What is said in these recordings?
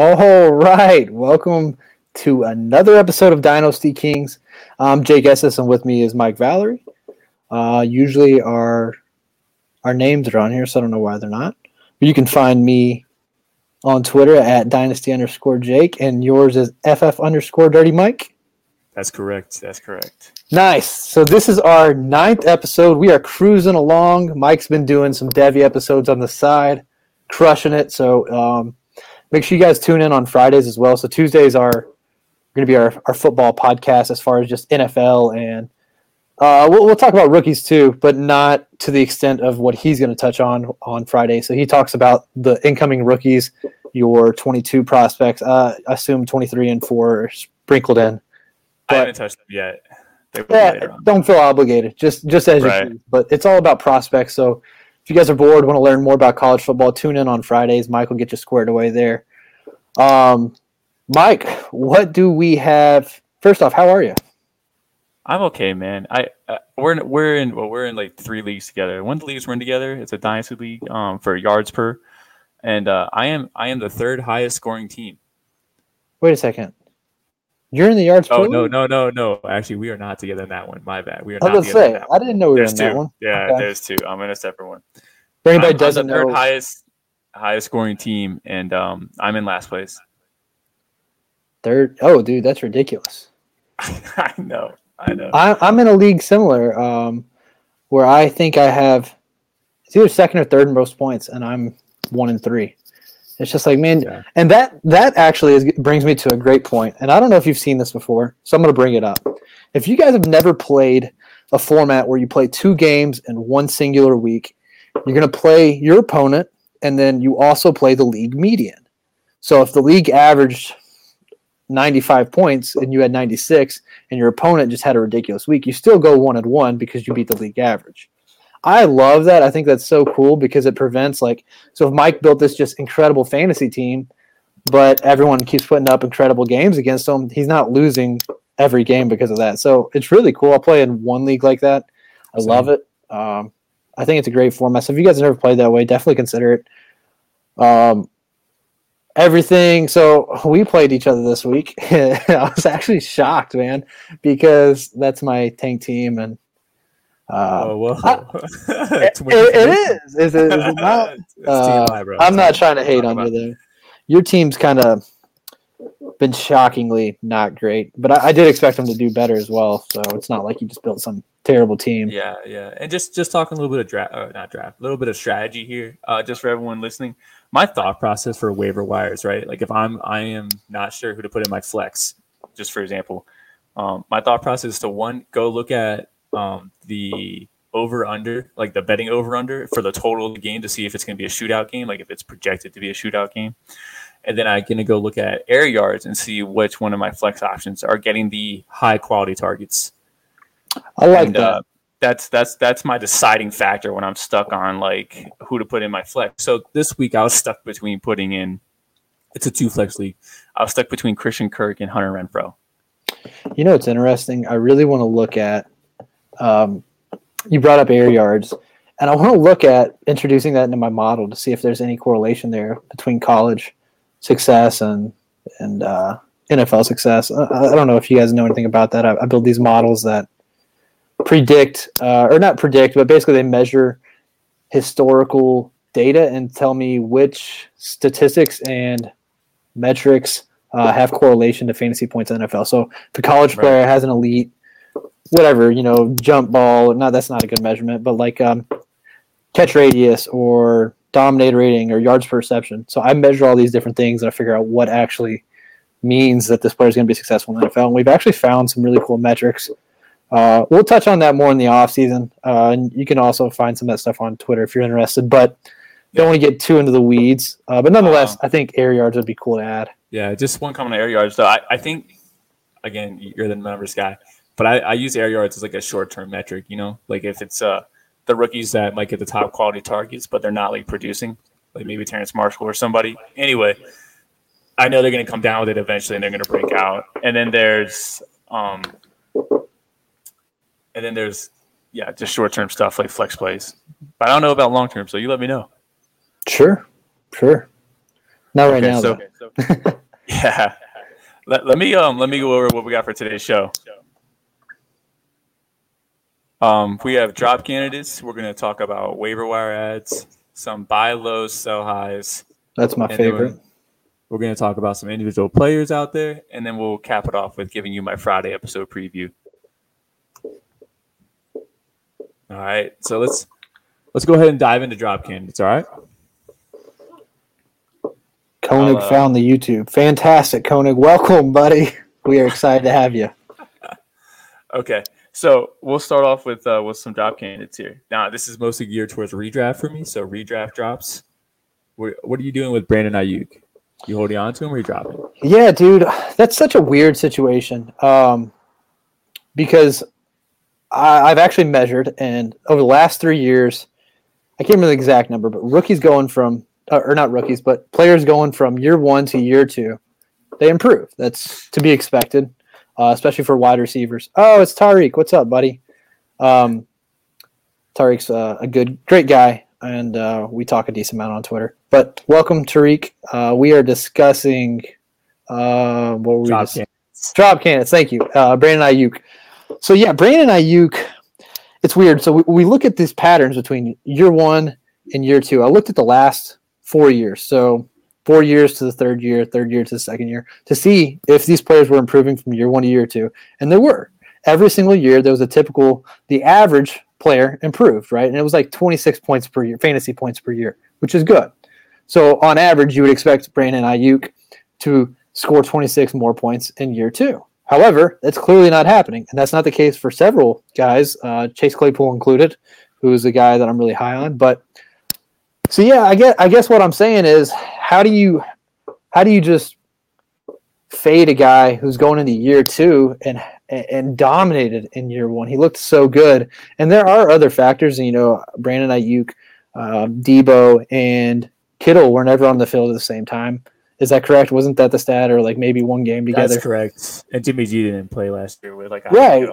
All right, welcome to another episode of Dynasty Kings. I'm Jake Esses, and with me is Mike Valerie. Uh, usually our our names are on here, so I don't know why they're not. But you can find me on Twitter at Dynasty underscore Jake, and yours is FF underscore Dirty Mike. That's correct. That's correct. Nice. So this is our ninth episode. We are cruising along. Mike's been doing some Devy episodes on the side, crushing it. So um, make sure you guys tune in on Fridays as well. So Tuesdays are going to be our, our football podcast as far as just NFL and uh, we'll, we'll talk about rookies too, but not to the extent of what he's going to touch on on Friday. So he talks about the incoming rookies, your 22 prospects. Uh, I assume 23 and four sprinkled in. But, I haven't touched them yet. Yeah, don't feel obligated. Just just as right. you choose. But it's all about prospects. So if you guys are bored, want to learn more about college football, tune in on Fridays. Mike will get you squared away there. Um, Mike, what do we have? First off, how are you? I'm okay, man. I uh, we're in, we're in well, we're in like three leagues together. One of the leagues we're in together. It's a dynasty league um, for yards per, and uh, I am I am the third highest scoring team. Wait a second. You're in the yards. Oh no, no, no, no. Actually, we are not together in that one. My bad. We are. I was not say. I didn't know we were in two. that one. Yeah, okay. there's two. I'm in a separate one. For anybody I'm, doesn't I'm the know, highest highest scoring team, and um, I'm in last place. Third. Oh, dude, that's ridiculous. I know. I know. I, am in a league similar, um, where I think I have it's either second or third most points, and I'm one and three. It's just like man, yeah. and that that actually is, brings me to a great point. And I don't know if you've seen this before, so I'm going to bring it up. If you guys have never played a format where you play two games in one singular week, you're going to play your opponent, and then you also play the league median. So if the league averaged 95 points and you had 96, and your opponent just had a ridiculous week, you still go one and one because you beat the league average. I love that. I think that's so cool because it prevents like so if Mike built this just incredible fantasy team, but everyone keeps putting up incredible games against him, he's not losing every game because of that. So it's really cool. I'll play in one league like that. I Same. love it. Um, I think it's a great format. So if you guys have never played that way, definitely consider it. Um, everything. So we played each other this week. I was actually shocked, man, because that's my tank team and uh, oh. I, it, it is. Is it, is it not? Uh, I'm not trying to hate on you there. Your team's kind of been shockingly not great, but I, I, did expect them to do better as well. So it's not like you just built some terrible team. Yeah, yeah. And just just talking a little bit of draft, uh, not draft, a little bit of strategy here, uh, just for everyone listening. My thought process for waiver wires, right? Like if I'm I am not sure who to put in my flex, just for example, um, my thought process is to one go look at um, the over under, like the betting over under for the total of the game to see if it's going to be a shootout game, like if it's projected to be a shootout game. And then I'm going to go look at air yards and see which one of my flex options are getting the high quality targets. I like and, that. Uh, that's that's that's my deciding factor when I'm stuck on like who to put in my flex. So this week I was stuck between putting in it's a two flex league. I was stuck between Christian Kirk and Hunter Renfrow. You know it's interesting. I really want to look at um, you brought up air yards, and I want to look at introducing that into my model to see if there's any correlation there between college success and and uh, NFL success. I, I, don't know if you guys know anything about that. I, I build these models that predict, uh, or not predict, but basically they measure historical data and tell me which statistics and metrics uh, have correlation to fantasy points in NFL. So if a college player right. has an elite whatever you know jump ball not that's not a good measurement but like um, catch radius or dominate rating or yards per reception so i measure all these different things and i figure out what actually means that this player is going to be successful in the nfl and we've actually found some really cool metrics. Uh, we'll touch on that more in the off season. Uh, and you can also find some of that stuff on twitter if you're interested but don't want to get too into the weeds. Uh, but nonetheless uh, i think air yards would be cool to add. Yeah just one comment on air yards though. I, I think again you're the numbers guy but I, I use air yards as like a short term metric, you know, like if it's uh the rookies that might get the top quality targets, but they're not like producing, like maybe Terrace Marshall or somebody. Anyway, I know they're going to come down with it eventually, and they're going to break out. And then there's um, and then there's yeah, just short term stuff like flex plays. But I don't know about long term, so you let me know. Sure, sure. Not right Okay, now. so- though. Yeah. Let, let me um let me go over what we got for today's show. Um, we have drop candidates. We're gonna talk about waiver wire ads, some buy lows, sell highs. That's my favorite. We're gonna talk about some individual players out there, and then we'll cap it off with giving you my Friday episode preview. All right, so let's let's go ahead and dive into drop candidates. All right. Koenig uh, found the YouTube. Fantastic, Koenig. Welcome, buddy. We are excited to have you. Okay, so we'll start off with uh, with some drop candidates here. Now, this is mostly geared towards redraft for me. So redraft drops. What, what are you doing with Brandon Aiyuk? You holding on to him or you dropping? Yeah, dude, that's such a weird situation. Um, because I, I've actually measured, and over the last three years, I can't remember the exact number, but rookies going from, uh, or not rookies, but players going from year one to year two, they improve. That's to be expected, uh, especially for wide receivers. Oh, it's Tariq. What's up, buddy? Um, Tariq's uh, a good, great guy, and uh, we talk a decent amount on Twitter. But welcome, Tariq. Uh, we are discussing. Uh, what were we Drop dis-. Drop candidates. Thank you, uh, Brandon Aiyuk. So yeah, Brandon Aiyuk. It's weird. So we, we look at these patterns between year one and year two. I looked at the last four years. So four years to the third year, third year to the second year, to see if these players were improving from year one to year two, and they were. Every single year, there was a typical. The average player improved, right, and it was like 26 points per year, fantasy points per year, which is good. So on average, you would expect Brandon Aiyuk to score 26 more points in year two. However, that's clearly not happening, and that's not the case for several guys, uh, Chase Claypool included, who is a guy that I'm really high on. But so yeah, I guess I guess what I'm saying is, how do you how do you just fade a guy who's going into year two and and dominated in year one? He looked so good, and there are other factors. You know, Brandon Aiyuk, um, Deebo, and Kittle were never on the field at the same time. Is that correct? Wasn't that the stat, or like maybe one game together? That's correct. And Jimmy G didn't play last year with like Right.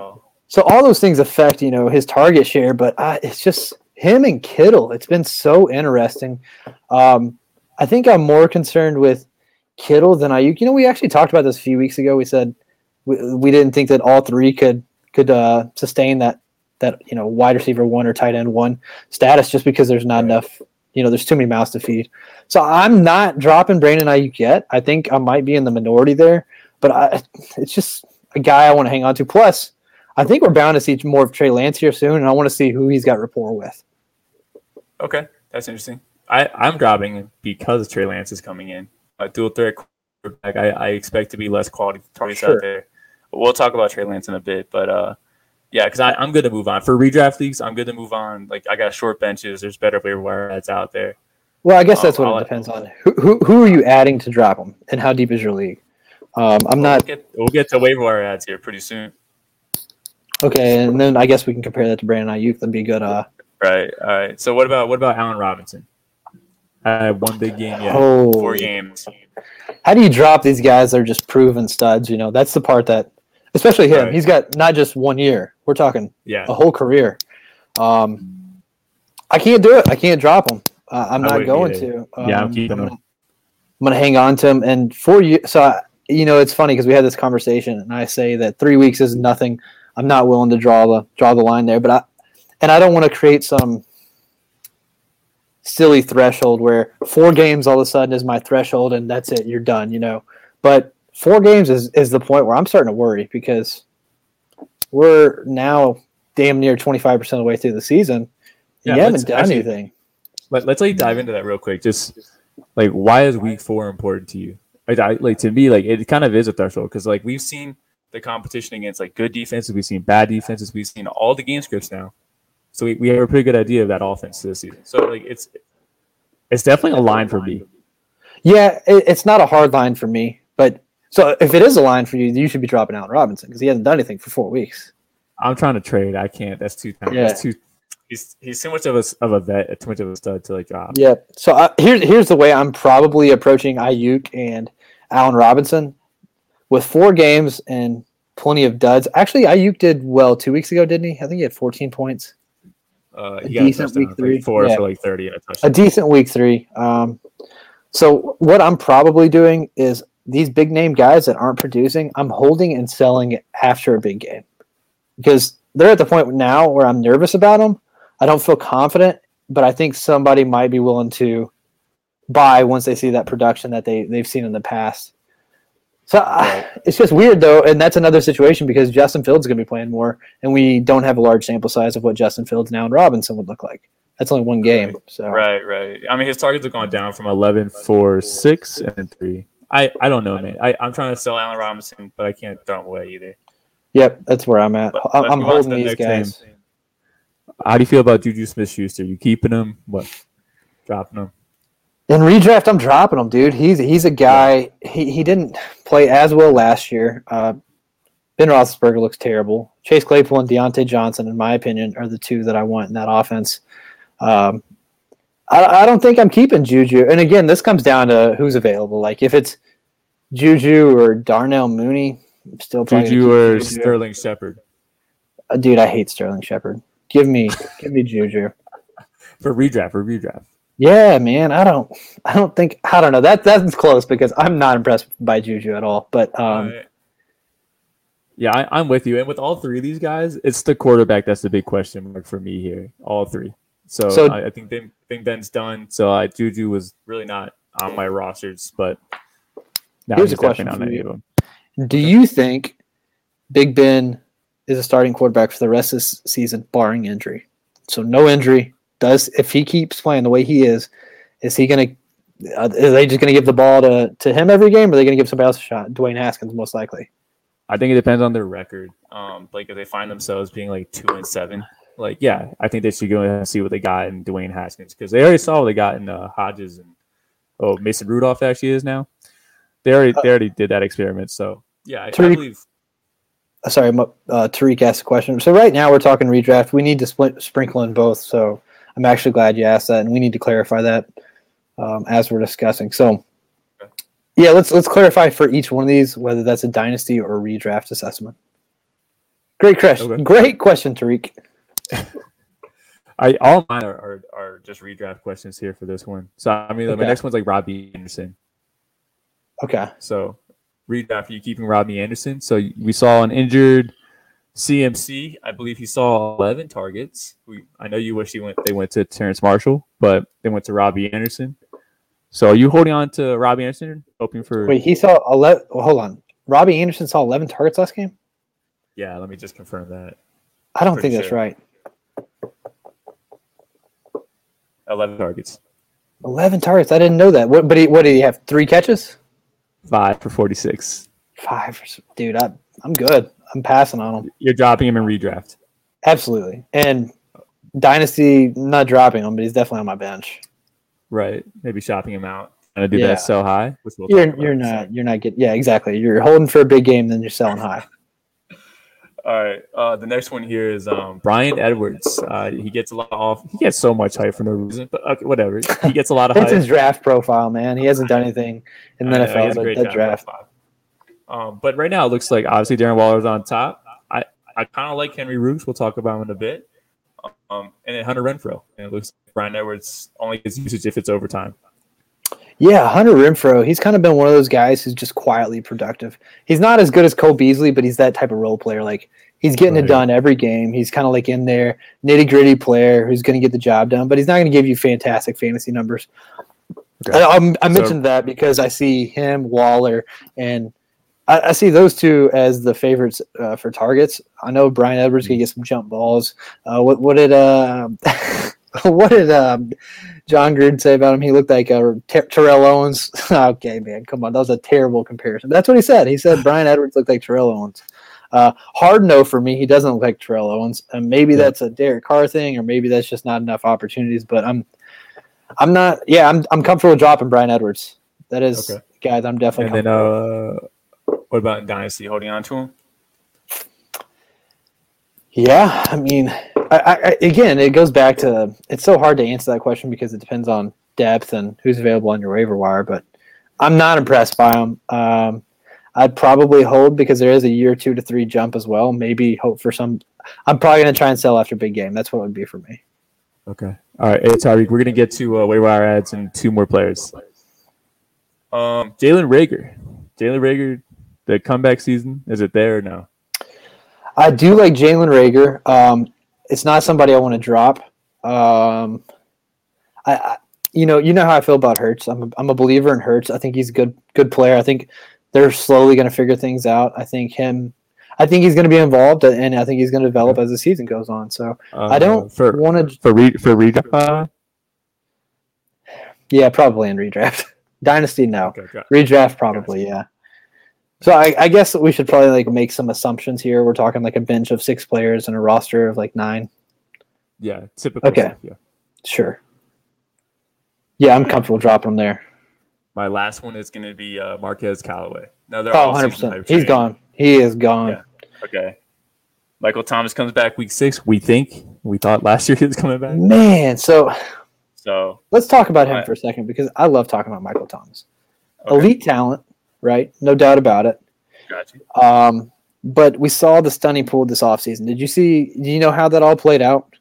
So all those things affect, you know, his target share, but uh, it's just him and Kittle. It's been so interesting. Um, I think I'm more concerned with Kittle than Aiyuk. You know, we actually talked about this a few weeks ago. We said we, we didn't think that all three could could uh, sustain that that you know wide receiver one or tight end one status just because there's not Right. enough. You know, there's too many mouths to feed. So I'm not dropping Brandon Aiyuk yet. I think I might be in the minority there, but I, it's just a guy I want to hang on to. Plus, I think we're bound to see more of Trey Lance here soon, and I want to see who he's got rapport with. Okay, that's interesting. I, I'm dropping because Trey Lance is coming in. A dual threat quarterback. I, I expect to be less quality targets Sure. out there. But we'll talk about Trey Lance in a bit. But uh, yeah, because I'm good to move on for redraft leagues. I'm good to move on. Like I got short benches. There's better waiver wire ads out there. Well, I guess that's Um, what I'll- it depends on. Who, who, who are you adding to drop them, and how deep is your league? Um, I'm not We'll get, we'll get to waiver wire ads here pretty soon. okay, and then I guess we can compare that to Brandon Aiyuk. That'd be good. Uh, Right. All right. So what about what about Allen Robinson? I had one big game. Yeah. Oh. Four games. how do you drop these guys that are just proven studs? You know, that's the part that, especially him. Right. He's got not just one year. We're talking Yeah. a whole career. Um, I can't do it. I can't drop him. Uh, I'm not going to. Um, Yeah, I'm keeping him. I'm gonna hang on to him. And for you, so I, you know, it's funny because we had this conversation, and I say that three weeks is nothing. I'm not willing to draw the draw the line there, but I, and I don't want to create some silly threshold where four games all of a sudden is my threshold and that's it. You're done. You know, but four games is is the point where I'm starting to worry because we're now damn near 25 percent of the way through the season. Yeah, you haven't done actually- anything. Let, let's like dive into that real quick. Just like why is week four important to you? Like, I, like to me, like it kind of is a threshold because like we've seen the competition against like good defenses, we've seen bad defenses, we've seen all the game scripts now. So we, we have a pretty good idea of that offense this season. So like it's it's definitely a line for me. Yeah, it, it's not a hard line for me, but so if it is a line for you, you should be dropping Allen Robinson because he hasn't done anything for four weeks. I'm trying to trade. I can't. That's too. Yeah. That's too. He's he's too much of a of a vet, too much of a stud to like drop. Yeah. So I, here's here's the way I'm probably approaching Aiyuk and Allen Robinson with four games and plenty of duds. Actually, Aiyuk did well two weeks ago, didn't he? I think he had 14 points. Uh, A he a decent week three. like four Yeah. for like thirty and a A decent week three. Um, So what I'm probably doing is these big name guys that aren't producing, I'm holding and selling after a big game because they're at the point now where I'm nervous about them. I don't feel confident, but I think somebody might be willing to buy once they see that production that they they've seen in the past. So uh, right. it's just weird though, and that's another situation because Justin Fields is going to be playing more, and we don't have a large sample size of what Justin Fields now and Robinson would look like. That's only one game. So right, right. I mean, his targets have gone down from 11, 4, 6, and three. I, I don't know, man. I, I'm trying to sell Allen Robinson, but I can't throw him away either. Yep, that's where I'm at. But, I'm, I'm holding the these guys. How do you feel about Juju Smith Schuster? You keeping him? What? Dropping him? In redraft, I'm dropping him, dude. He's he's a guy. He, he didn't play as well last year. Uh, ben Roethlisberger looks terrible. Chase Claypool and Diontae Johnson, in my opinion, are the two that I want in that offense. Um, I, I don't think I'm keeping Juju. And again, this comes down to who's available. Like if it's Juju or Darnell Mooney, I'm still Juju or Juju. Sterling Shepard. Uh, dude, I hate Sterling Shepard. Give me, give me Juju for redraft. For redraft. Yeah, man. I don't. I don't think. I don't know. That that's close because I'm not impressed by Juju at all. But um, right. yeah, I, am with you. And with all three of these guys, it's the quarterback that's the big question mark for me here. All three. So, so I, I, think ben, think Ben's done. So I Juju was really not on my rosters, but now here's a question on any of them. Do you think Big Ben is a starting quarterback for the rest of this season, barring injury? So no injury. Does if he keeps playing the way he is, is he going to? Uh, are they just going to give the ball to, to him every game, or are they going to give somebody else a shot? Dwayne Haskins, most likely. I think it depends on their record. Um, like if they find themselves being like two and seven, like yeah, I think they should go and see what they got in Dwayne Haskins because they already saw what they got in uh, Hodges and oh Mason Rudolph actually is now. They already they already did that experiment. So yeah, I, Tariq, I believe. Uh, sorry, uh, Tariq asked a question. So right now we're talking redraft. We need to split, sprinkle in both. So I'm actually glad you asked that, and we need to clarify that um, as we're discussing. So yeah, let's let's clarify for each one of these whether that's a dynasty or a redraft assessment. Great question. Okay. Great question, Tariq. I all mine are, are, are, just redraft questions here for this one. So I mean, okay. my next one's like Robbie Anderson. Okay. So redraft, are you keeping Robbie Anderson? So we saw an injured CMC. I believe he saw 11 targets. We, I know you wish he went. They went to Terrace Marshall, but they went to Robbie Anderson. So are you holding on to Robbie Anderson, hoping for? Wait, he saw 11. Well, hold on. Robbie Anderson saw 11 targets last game. Yeah, let me just confirm that. I don't think sure. that's right. 11 targets. 11 targets. I didn't know that. What, but he, what did he have? Three catches? Five for 46. Five. Dude, I, I'm good. I'm passing on him. You're dropping him in redraft. Absolutely. And Dynasty, not dropping him, but he's definitely on my bench. Right. Maybe shopping him out. Gonna do yeah. that so high. We'll you're you're not you're not getting yeah exactly. You're holding for a big game, then you're selling high. All right. Uh, the next one here is um, Bryan Edwards. Uh, he gets a lot off. He gets so much hype for no reason, but okay, whatever. He gets a lot of. It's his draft profile, man. He hasn't done anything in the NFL, but that draft. Um, but right now, it looks like obviously Darren Waller's on top. I, I kind of like Henry Ruggs. We'll talk about him in a bit. Um, and then Hunter Renfrow. And it looks like Bryan Edwards only gets usage if it's overtime. Yeah, Hunter Renfrow, he's kind of been one of those guys who's just quietly productive. He's not as good as Cole Beasley, but he's that type of role player. Like he's getting right. it done every game. He's kind of like in there, nitty gritty player who's going to get the job done, but he's not going to give you fantastic fantasy numbers. Okay. I, I, mentioned so, that because I see him, Waller, and I, I see those two as the favorites uh, for targets. I know Bryan Edwards can get some jump balls. Uh, what what did uh, what did um, Jon Gruden say about him? He looked like a Ter- Terrell Owens. okay, man, come on, that was a terrible comparison. That's what he said. He said Bryan Edwards looked like Terrell Owens. Uh, hard no for me. He doesn't look like Terrell Owens, and maybe yeah. that's a Derek Carr thing, or maybe that's just not enough opportunities. But I'm, I'm not. Yeah, I'm. I'm comfortable dropping Bryan Edwards. That is, okay. guys. I'm definitely. And then, uh, what about Dynasty? Holding on to him? Yeah, I mean, I, I, again, it goes back to it's so hard to answer that question because it depends on depth and who's available on your waiver wire. But I'm not impressed by him. Um, I'd probably hold because there is a year two to three jump as well. Maybe hope for some. I'm probably going to try and sell after big game. That's what it would be for me. Okay. All right. Hey, Tariq, we're going to get to uh, waiver wire ads and two more players. Um, Jalen Reagor. Jalen Reagor, the comeback season, is it there or no? I do like Jalen Reagor. Um, it's not somebody I want to drop. Um, I, I, you know, you know how I feel about Hurts. I'm a, I'm a believer in Hurts. I think he's a good good player. I think they're slowly going to figure things out. I think him. I think he's going to be involved, and I think he's going to develop as the season goes on. So uh, I don't want to for re, for redraft. Yeah, probably in redraft. Dynasty, no. Okay, redraft, probably, yeah. So I, I, guess we should probably like make some assumptions here. We're talking like a bench of six players and a roster of like nine. Yeah, typical. Okay, stuff, yeah. sure. Yeah, I'm comfortable dropping them there. My last one is going to be uh, Marquez Callaway. No, they're oh, 100 percent. He's gone. He is gone. Yeah. Okay. Michael Thomas comes back week six. We think we thought last year he was coming back. Man, so so let's talk about him right. for a second because I love talking about Michael Thomas. Okay. Elite talent, right? No doubt about it. Gotcha. Um, but we saw the stunning pool this offseason. Did you see? Do you know how that all played out?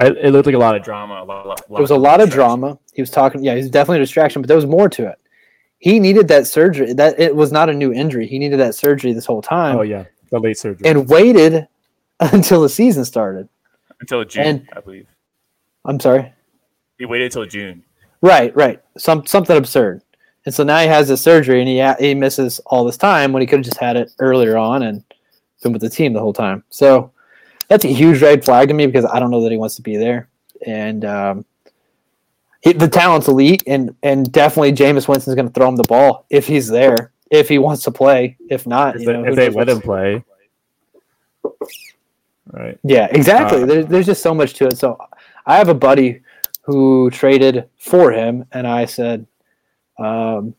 I, it looked like a lot of drama. A lot, a lot there was a lot of drama. He was talking. Yeah, he's definitely a distraction, but there was more to it. He needed that surgery. That it was not a new injury. He needed that surgery this whole time. Oh yeah, the late surgery, and waited until the season started. Until June, and, I believe. I'm sorry. He waited until June. Right, right. Some something absurd. And so now he has the surgery and he he misses all this time when he could have just had it earlier on and been with the team the whole time. So that's a huge red flag to me because I don't know that he wants to be there. And um, he, the talent's elite, and and definitely Jameis Winston's going to throw him the ball if he's there, if he wants to play. If not, if, you know, if they let him play, right? Yeah, exactly. Uh, there's there's just so much to it. So I have a buddy who traded for him, and I said um,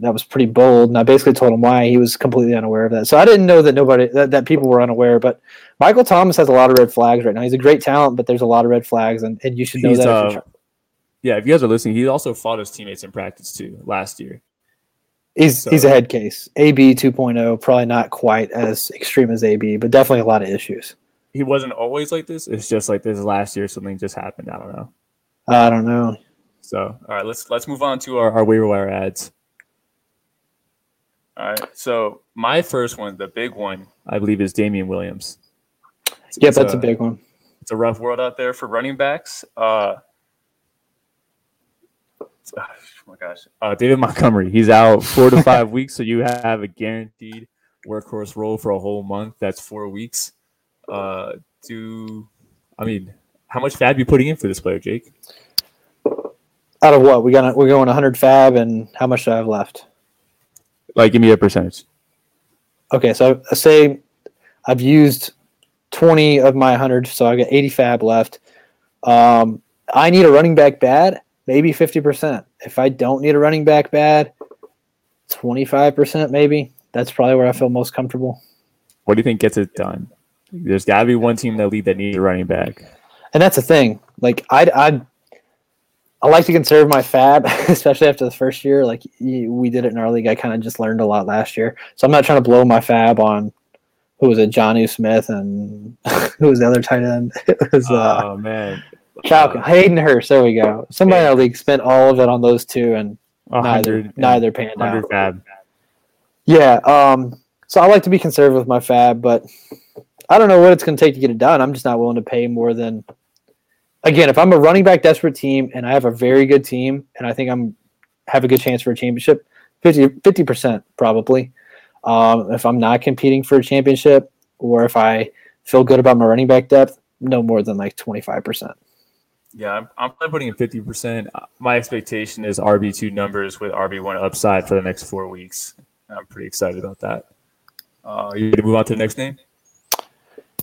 that was pretty bold. And I basically told him why he was completely unaware of that. So I didn't know that nobody that, that people were unaware. But Michael Thomas has a lot of red flags right now. He's a great talent, but there's a lot of red flags, and, and you should know that. Uh, yeah, if you guys are listening, he also fought his teammates in practice too last year. He's so. he's a head case. AB 2.0, probably not quite as extreme as AB, but definitely a lot of issues he wasn't always like this. It's just like this last year something just happened. I don't know. I don't know. So all right, let's let's move on to our, our waiver wire ads. All right. So my first one, the big one, I believe, is Damien Williams. It's, yeah, that's a, a, big one. It's a rough world out there for running backs. Uh, oh my gosh, uh, David Montgomery, he's out four to five weeks, so you have a guaranteed workhorse role for a whole month. That's four weeks uh, do I mean how much fab you putting in for this player, Jake? Out of what we got? We're going 100 fab, and how much do I have left? Like, give me a percentage. Okay, so I say I've used 20 of my 100, so I got 80 fab left. Um, I need a running back bad, maybe 50%. If I don't need a running back bad, 25% maybe. That's probably where I feel most comfortable. What do you think gets it done? There's got to be one team that lead that needs a running back. And that's the thing. Like I I I like to conserve my fab, especially after the first year. Like we did it in our league. I kind of just learned a lot last year, so I'm not trying to blow my fab on who was it, Jonnu Smith, and who was the other tight end? It was uh, oh man, Falcon, Hayden Hurst. There we go. Somebody in our league spent all of it on those two, and neither neither panned out. Fab. Yeah. Um. So I like to be conservative with my fab, but I don't know what it's going to take to get it done. I'm just not willing to pay more than. Again, if I'm a running back desperate team and I have a very good team and I think I'm have a good chance for a championship, 50 percent probably. Um, if I'm not competing for a championship or if I feel good about my running back depth, no more than like 25 percent. Yeah, I'm, I'm putting in 50 percent. My expectation is RB two numbers with RB one upside for the next four weeks. I'm pretty excited about that. Uh, you ready to move on to the next name?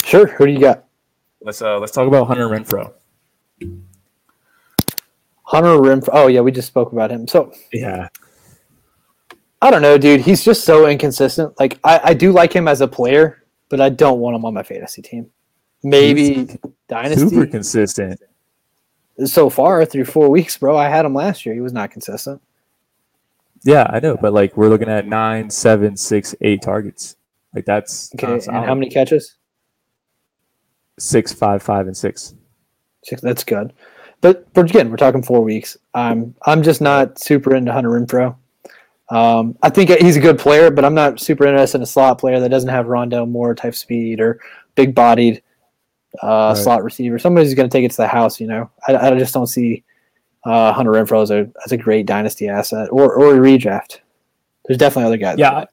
Sure. Who do you got? Let's uh let's talk about Hunter Renfrow. Hunter Renfrow. Oh yeah, we just spoke about him. So yeah, I don't know, dude. He's just so inconsistent. Like I, I do like him as a player, but I don't want him on my fantasy team. Maybe He's dynasty. Super consistent. So far through four weeks, bro. I had him last year. He was not consistent. Yeah, I know, but like we're looking at nine, seven, six, eight targets. Like that's okay. And how many catches? six, five, five, and six. Six. That's good. but but again, we're talking four weeks. I'm I'm just not super into Hunter Renfrow. Um, I think he's a good player, but I'm not super interested in a slot player that doesn't have Rondale Moore type speed or big bodied uh, right. slot receiver. Somebody's going to take it to the house. You know, I, I just don't see uh, Hunter Renfrow as a as a great dynasty asset or or a redraft. There's definitely other guys. Yeah.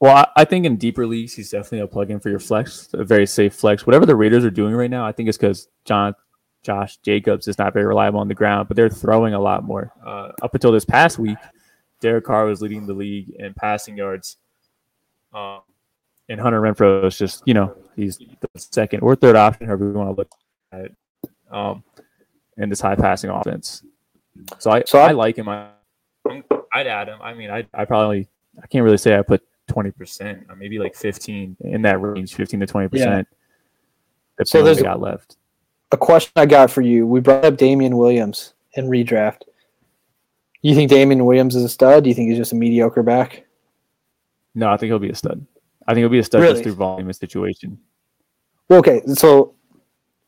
Well, I think in deeper leagues, he's definitely a plug-in for your flex, a very safe flex. Whatever the Raiders are doing right now, I think it's because John, Josh Jacobs is not very reliable on the ground, but they're throwing a lot more. Uh, up until this past week, Derek Carr was leading the league in passing yards. Um, and Hunter Renfrow is just, you know, he's the second or third option, however you want to look at it, um, in this high passing offense. So I, so I like him. I, I'd add him. I mean, I, I probably, I can't really say I put 20%, maybe like 15 in that range, 15 to 20%. Yeah. So there's got left. A question I got for you. We brought up Damien Williams in redraft. You think Damien Williams is a stud? Do you think he's just a mediocre back? No, I think he'll be a stud. I think he'll be a stud really? just through volume and situation. Well, okay, so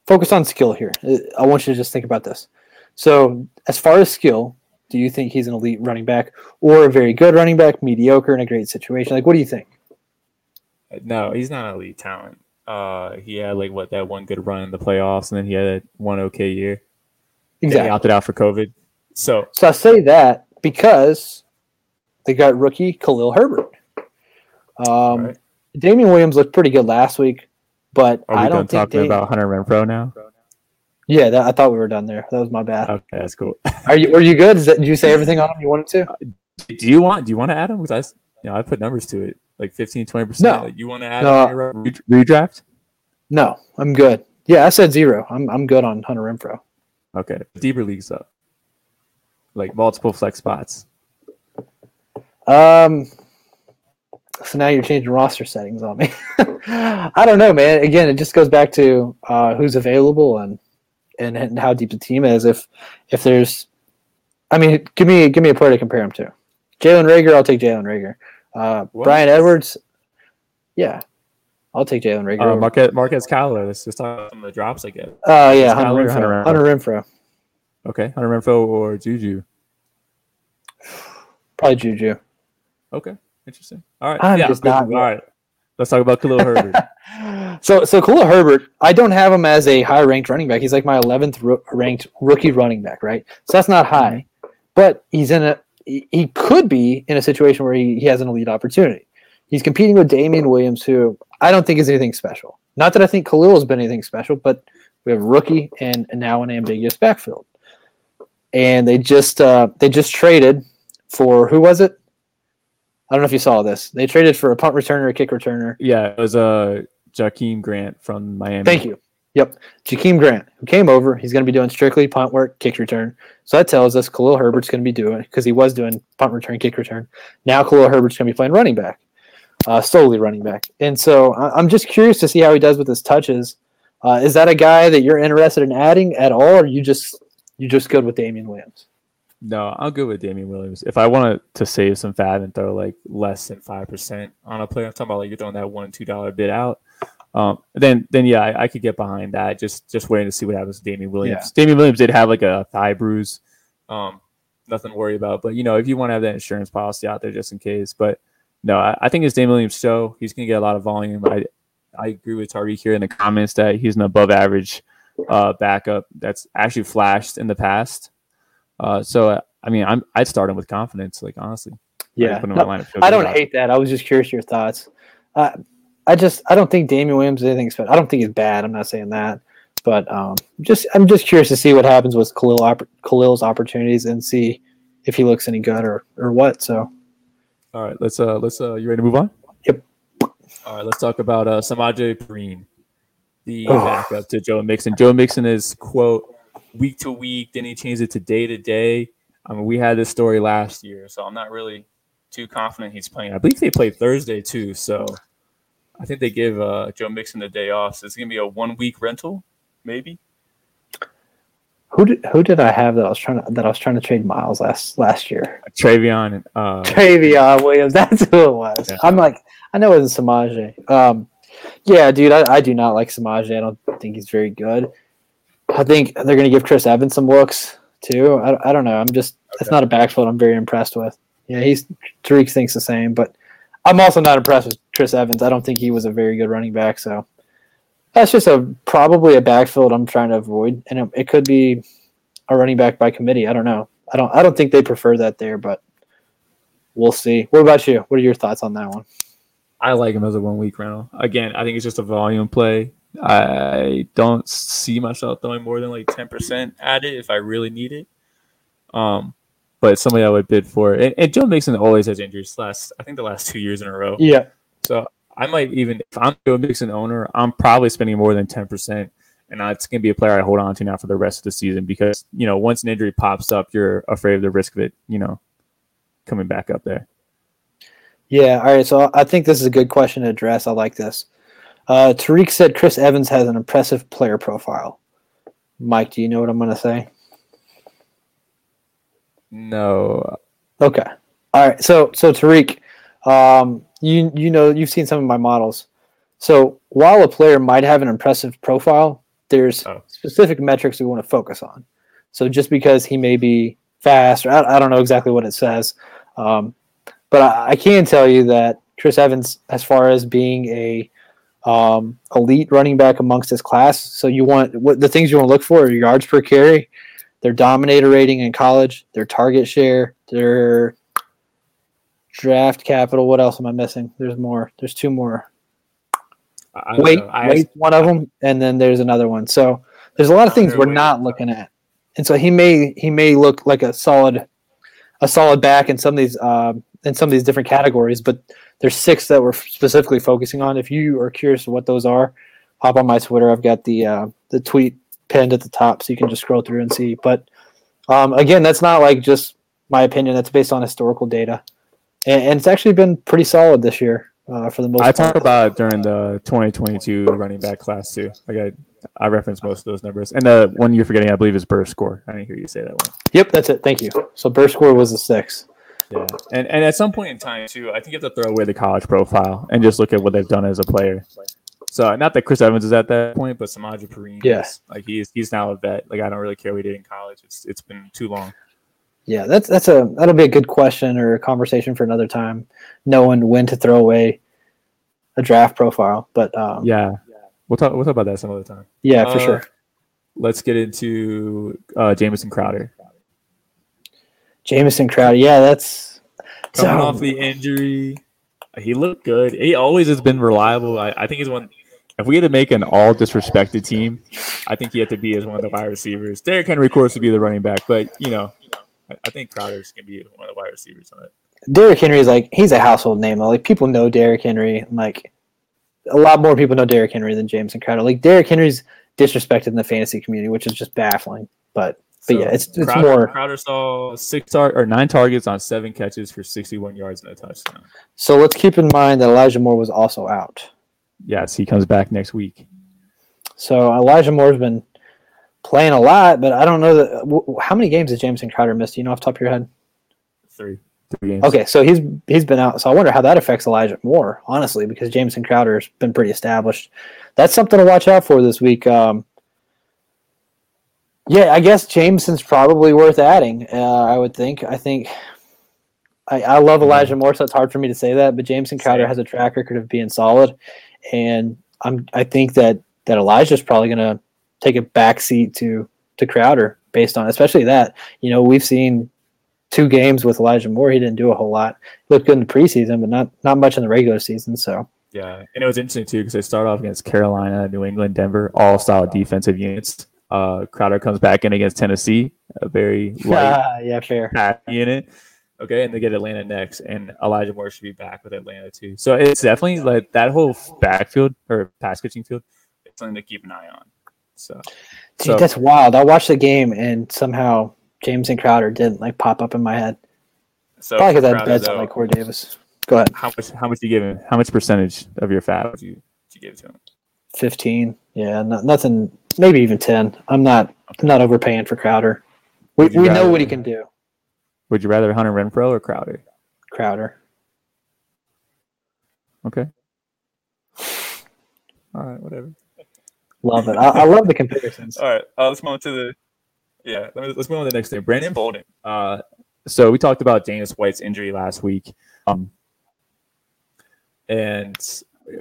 focus on skill here. Uh, I want you to just think about this. So, as far as skill, do you think he's an elite running back or a very good running back, mediocre in a great situation? Like, what do you think? Uh, no, he's not an elite talent. Uh, he had like what that one good run in the playoffs, and then he had one okay year. Exactly. he opted out for COVID. So, so I say that because they got rookie Khalil Herbert. Um, right. Damien Williams looked pretty good last week, but Are we I don't done talking they... about Hunter Renfrow now. Yeah, that, I thought we were done there. That was my bad. Okay, that's cool. Are you? Were you good? That, did you say everything on him you wanted to? Do you want? Do you want to add him? Because I, you know, I put numbers to it, like 15, 20 percent. No, you want to add him redraft? No, I'm good. Yeah, I said zero. I'm I'm good on Hunter Renfrow. Okay, deeper leagues up, like multiple flex spots. Um, so now you're changing roster settings on me. I don't know, man. Again, it just goes back to uh, who's available and, and and how deep the team is. If if there's, I mean, give me give me a player to compare him to. Jalen Reagor, I'll take Jalen Reagor. Uh, Bryan Edwards, yeah, I'll take Jalen Reagor. Uh, Marquez, Marquez Callaway. Let's just talk about some of the drops I get. Oh uh, yeah, Hunter Renfrow. Hunter. Hunter Renfrow. Okay, Hunter Renfrow or Juju. Probably Juju. Okay. Interesting. All right. I'm yeah, just not. All right. Let's talk about Khalil Herbert. so, so Khalil Herbert, I don't have him as a high ranked running back. He's like my 11th ro- ranked rookie running back, right? So that's not high, but he's in a, he could be in a situation where he, he has an elite opportunity. He's competing with Damien Williams, who I don't think is anything special. Not that I think Khalil has been anything special, but we have rookie and, and now an ambiguous backfield. And they just uh, they just traded for who was it? I don't know if you saw this. They traded for a punt returner, a kick returner. Yeah, it was a uh, Jakeem Grant from Miami. Thank you. Yep, Jakeem Grant, who came over. He's going to be doing strictly punt work, kick return. So that tells us Khalil Herbert's going to be doing because he was doing punt return, kick return. Now Khalil Herbert's going to be playing running back, uh, solely running back. And so I'm just curious to see how he does with his touches. Uh, is that a guy that you're interested in adding at all, or you just you just good with Damien Williams? No, I'm good with Damien Williams. If I wanted to save some fat and throw like less than five percent on a player, I'm talking about like you're throwing that one two dollar bid out. Um, then then yeah, I, I, could get behind that. Just just waiting to see what happens to Damien Williams. Yeah. Damien Williams did have like a thigh bruise. Um, nothing to worry about. But you know, if you want to have that insurance policy out there just in case. But no, I, I think it's Damien Williams' show. He's gonna get a lot of volume. I I agree with Tariq here in the comments that he's an above average uh, backup that's actually flashed in the past. Uh, so I mean, I'm I'd start him with confidence, like honestly. Yeah, no, I don't hate that. I was just curious your thoughts. Uh, I just I don't think Damien Williams is anything special. I don't think he's bad. I'm not saying that, but um, just I'm just curious to see what happens with Khalil opp- Khalil's opportunities and see if he looks any good or or what. So, all right, let's uh let's uh you ready to move on? Yep. All right, let's talk about uh Samaje Perine, the oh. backup to Joe Mixon. Joe Mixon is quote week to week, then he changed it to day to day. I mean, we had this story last year, so I'm not really too confident he's playing. I believe they played Thursday too, so I think they give uh, Joe Mixon the day off. So it's gonna be a one week rental, maybe. Who did who did I have that I was trying to that I was trying to trade Miles last last year? Trayveon. Uh, Trayveon Williams. That's who it was. Yeah. I'm like, I know it was Samaje. Um, yeah, dude, I, I do not like Samaje. I don't think he's very good. I think they're going to give Chris Evans some looks too. I, I don't know. I'm just okay. that's not a backfield I'm very impressed with. Yeah, he's Tariq thinks the same, but I'm also not impressed with Chris Evans. I don't think he was a very good running back. So that's just a probably a backfield I'm trying to avoid, and it, it could be a running back by committee. I don't know. I don't. I don't think they prefer that there, but we'll see. What about you? What are your thoughts on that one? I like him as a one week rental. Again, I think it's just a volume play. I don't see myself throwing more than like ten percent at it if I really need it. Um, but somebody I would bid for. And, and Joe Mixon always has injuries. Last I think the last two years in a row. Yeah. So I might even if I'm Joe Mixon owner, I'm probably spending more than ten percent, and it's going to be a player I hold on to now for the rest of the season because you know once an injury pops up, you're afraid of the risk of it. You know, coming back up there. Yeah. All right. So I think this is a good question to address. I like this. Uh, Tariq said Chris Evans has an impressive player profile. Mike, do you know what I'm going to say? No. Okay. All right. So so Tariq, um, you you know you've seen some of my models. So while a player might have an impressive profile, there's oh. specific metrics we want to focus on. So just because he may be fast, or I, I don't know exactly what it says, um, but I, I, can tell you that Chris Evans, as far as being a um, elite running back amongst his class, so you want what the things you want to look for are yards per carry, their dominator rating in college, their target share, their draft capital. What else am I missing? There's more. There's two more. Wait, wait, one of them, and then there's another one. So there's a lot of things we're not looking at, and so he may he may look like a solid a solid back in some of these uh, in some of these different categories, but there's six that we're specifically focusing on. If you are curious what those are, hop on my Twitter. I've got the uh, the tweet pinned at the top, so you can just scroll through and see. But um, again, that's not like just my opinion. That's based on historical data, and, and it's actually been pretty solid this year uh, for the most. Part. I talked about it during the 2022 running back class too. Like I, I referenced most of those numbers, and the one you're forgetting, I believe, is burst score. I didn't hear you say that one. Yep, that's it. Thank you. So burst score was a six. Yeah, and and at some point in time too, I think you have to throw away the college profile and just look at what they've done as a player. So not that Chris Evans is at that point, but Samaje Perine. Yes, yeah. like he's he's now a vet. Like I don't really care what he did in college. It's it's been too long. Yeah, that's that's a that'll be a good question or a conversation for another time, knowing when to throw away a draft profile. But um, yeah, we'll talk we'll talk about that some other time. Yeah, for uh, sure. Let's get into uh, Jamison Crowder. Jamison Crowder, yeah, that's coming so, off the injury. He looked good. He always has been reliable. I, I think he's one if we had to make an all disrespected team, I think he had to be as one of the wide receivers. Derrick Henry, of course, would be the running back, but you know, I, think Crowder's gonna be one of the wide receivers on it. Derrick Henry is like he's a household name. Like people know Derrick Henry. Like a lot more people know Derrick Henry than Jamison Crowder. Like Derrick Henry's disrespected in the fantasy community, which is just baffling. But but so yeah, it's it's Crowder, more. Crowder saw six tar- or nine targets on seven catches for sixty-one yards and a touchdown. So let's keep in mind that Elijah Moore was also out. Yes, he comes back next week. So Elijah Moore's been playing a lot, but I don't know that. W- how many games has Jamison Crowder missed? Do you know off the top of your head? Three. Three games. Okay, so he's he's been out. So I wonder how that affects Elijah Moore, honestly, because Jamison Crowder's been pretty established. That's something to watch out for this week. Um, yeah, I guess Jamison's probably worth adding. Uh, I would think. I think I, I love Elijah Moore, so it's hard for me to say that. But Jamison Crowder has a track record of being solid, and I'm I think that that Elijah's probably going to take a backseat to to Crowder based on especially that. You know, we've seen two games with Elijah Moore. He didn't do a whole lot. He looked good in the preseason, but not not much in the regular season. So yeah, and it was interesting too because they start off against Carolina, New England, Denver, all solid defensive units. Uh, Crowder comes back in against Tennessee, a very light yeah, fair unit. Okay, and they get Atlanta next, and Elijah Moore should be back with Atlanta too. So it's definitely like that whole backfield or pass catching field. It's something to keep an eye on. So, Dude, so, that's wild. I watched the game and somehow Jamison Crowder didn't like pop up in my head. So Probably because I bets on like Corey Davis. Go ahead. How much? How much you give him? How much percentage of your fab you, you give to him? Fifteen. Yeah, nothing. Maybe even ten. I'm not. Okay. I'm not overpaying for Crowder. We, we rather, know what he can do. Would you rather Hunter Renfrow or Crowder? Crowder. Okay. All right, whatever. Love it. I, I love the comparisons. All right, uh, let's move on to the yeah. Let's move on to the next thing. Brandon Bolden. Uh, so we talked about James White's injury last week, um, and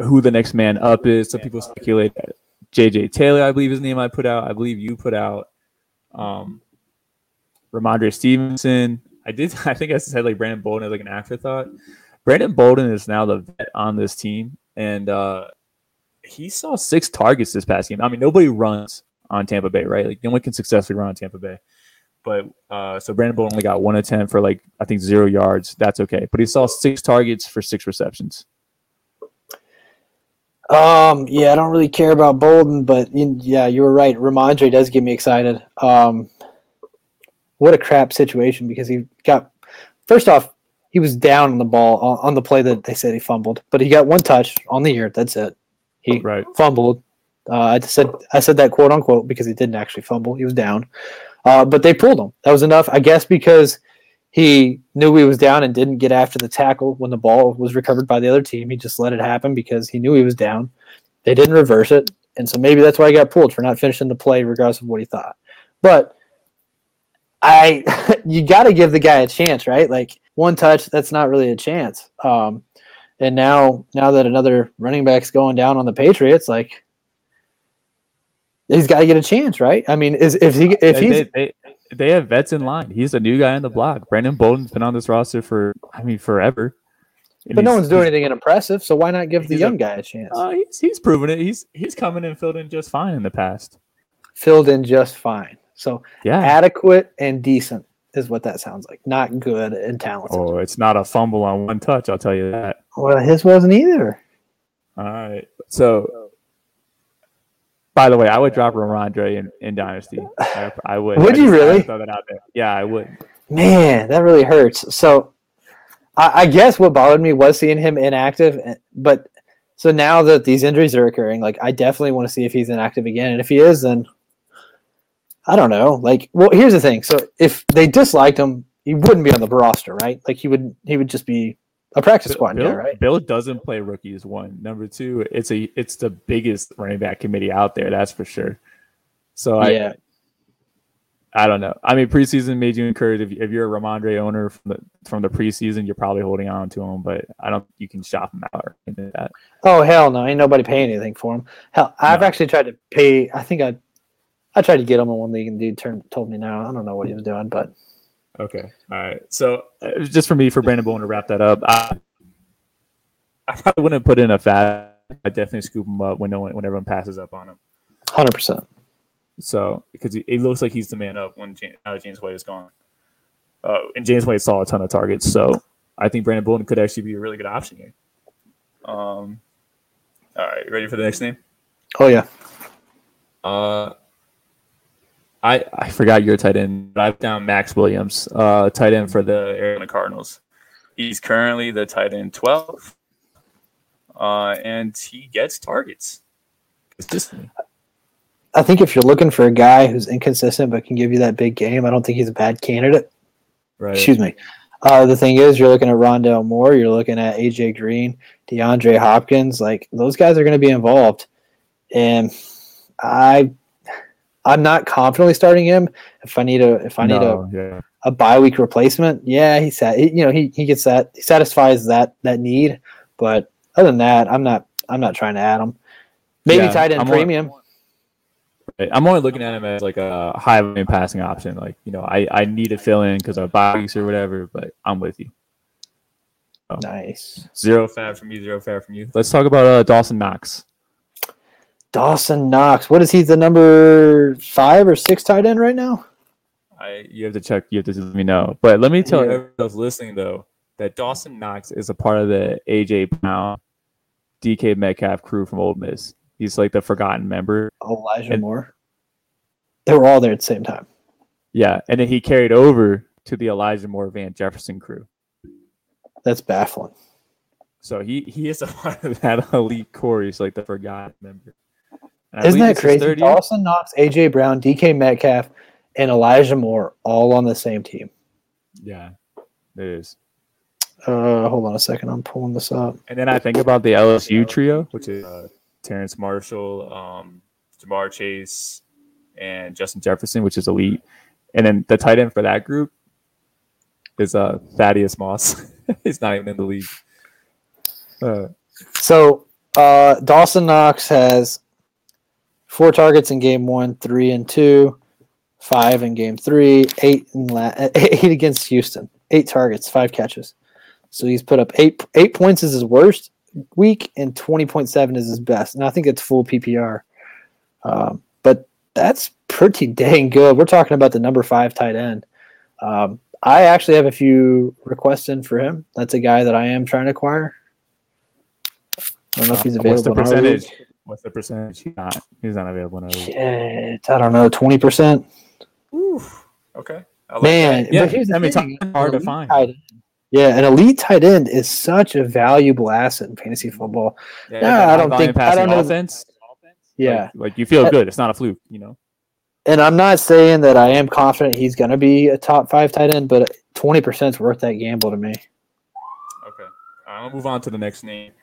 who the next man up is. Some people speculate that JJ Taylor, I believe his name I put out. I believe you put out. Um, Rhamondre Stevenson. I did. I think I said like Brandon Bolden as like an afterthought. Brandon Bolden is now the vet on this team, and uh, he saw six targets this past game. I mean, nobody runs on Tampa Bay, right? Like no one can successfully run on Tampa Bay. But uh, so Brandon Bolden only got one attempt for like I think zero yards. That's okay. But he saw six targets for six receptions. Um, yeah, I don't really care about Bolden, but yeah, you were right. Rhamondre does get me excited. Um, what a crap situation because he got first off he was down on the ball on the play that they said he fumbled, but he got one touch on the year. That's it. He right. fumbled. Uh, I said I said that quote unquote because he didn't actually fumble. He was down, uh, but they pulled him. That was enough, I guess, because he knew he was down and didn't get after the tackle when the ball was recovered by the other team. He just let it happen because he knew he was down. They didn't reverse it, and so maybe that's why he got pulled for not finishing the play, regardless of what he thought. But I, you got to give the guy a chance, right? Like one touch, that's not really a chance. Um, and now, now that another running back's going down on the Patriots, like he's got to get a chance, right? I mean, is if he if he's they, they, they, have vets in line. He's a new guy in the block. Brandon Bolden's been on this roster for I mean forever. And but no one's doing anything impressive, so why not give the young a, guy a chance? Uh, he's, he's proven it. He's he's coming and filled in just fine in the past. Filled in just fine. So yeah, adequate and decent is what that sounds like. Not good and talented. Oh, it's not a fumble on one touch. I'll tell you that. Well, his wasn't either. All right. So, by the way, I would drop Rhamondre in, in Dynasty. I, I would. Would I you really? Throw that out there. Yeah, I would. Man, that really hurts. So, I, I guess what bothered me was seeing him inactive, eh, but so now that these injuries are occurring, like I definitely want to see if he's inactive again, and if he is, then I don't know. Like, well, here's the thing. So if they disliked him, he wouldn't be on the roster, right? Like he would he would just be a practice squad Bill, guy, right? Bill doesn't play rookies. One, number two, it's a it's the biggest running back committee out there. That's for sure. So I, yeah. I don't know. I mean, preseason made you encouraged. If, if you're a Rhamondre owner from the from the preseason, you're probably holding on to him. But I don't. Think you can shop him out or anything like that. Oh hell no! Ain't nobody paying anything for him. Hell, I've no. actually tried to pay. I think I I tried to get him in one league, and dude turned told me no. I don't know what he was doing, but okay, all right. So uh, just for me, for Brandon Bolden to wrap that up, I, I probably wouldn't put in a fab. I definitely scoop him up when no one, when everyone passes up on him. Hundred percent. So because it looks like he's the man up when James, now James White is gone, uh, and James White saw a ton of targets. So I think Brandon Bolden could actually be a really good option here. Um. All right, ready for the next name? Oh yeah. Uh, I, I forgot your tight end, but I've down Maxx Williams, uh, tight end for the Arizona Cardinals. He's currently the tight end 12, uh, and he gets targets consistently. I think if you're looking for a guy who's inconsistent but can give you that big game, I don't think he's a bad candidate. Right. Excuse me. Uh, the thing is, you're looking at Rondale Moore, you're looking at AJ Green, DeAndre Hopkins. Like those guys are going to be involved, and I I'm not confidently starting him. If I need a if I need no, a yeah. a bye week replacement, yeah, he said you know he he gets that he satisfies that that need. But other than that, I'm not I'm not trying to add him. Maybe yeah, tight end I'm premium. Only, I'm only looking at him as like a high volume passing option. Like you know, I I need to fill in because of bye weeks or whatever. But I'm with you. So, nice. Zero fab from you. Zero fab from you. Let's talk about uh, Dawson Knox. Dawson Knox. What is he? The number five or six tight end right now? I you have to check. You have to let me know. But let me tell yeah. everyone else listening though that Dawson Knox is a part of the AJ Brown, DK Metcalf crew from Ole Miss. He's like the forgotten member. Elijah and, Moore. They were all there at the same time. Yeah, and then he carried over to the Elijah Moore Van Jefferson crew. That's baffling. So he he is a part of that elite core. He's like the forgotten member. Isn't that crazy? Dawson Knox, AJ Brown, DK Metcalf, and Elijah Moore all on the same team. Yeah, it is. Uh, hold on a second. I'm pulling this up. And then I think about the LSU trio, which is uh, Terrace Marshall, um, Ja'Marr Chase, and Justin Jefferson, which is elite. And then the tight end for that group is uh Thaddeus Moss. He's not even in the league. Uh, so uh, Dawson Knox has four targets in game one, three and two, five in game three, eight in la- eight against Houston, eight targets, five catches. So he's put up eight eight points is his worst week, and twenty point seven is his best. And I think it's full PPR. Um, but that's pretty dang good. We're talking about the number five tight end. Um, I actually have a few requests in for him. That's a guy that I am trying to acquire. I don't know if he's available. What's the percentage? What's the percentage? He's not. He's not available now. Shit, I don't know, twenty percent. Okay. Like Man, that. yeah. Here's the I mean, thing. it's hard to find. Yeah, an elite tight end is such a valuable asset in fantasy football. Yeah, nah, I don't think I don't know. Offense. Yeah, like, like you feel good. It's not a fluke, you know and I'm not saying that I am confident he's going to be a top five tight end, but 20% is worth that gamble to me. Okay. I'll move on to the next name.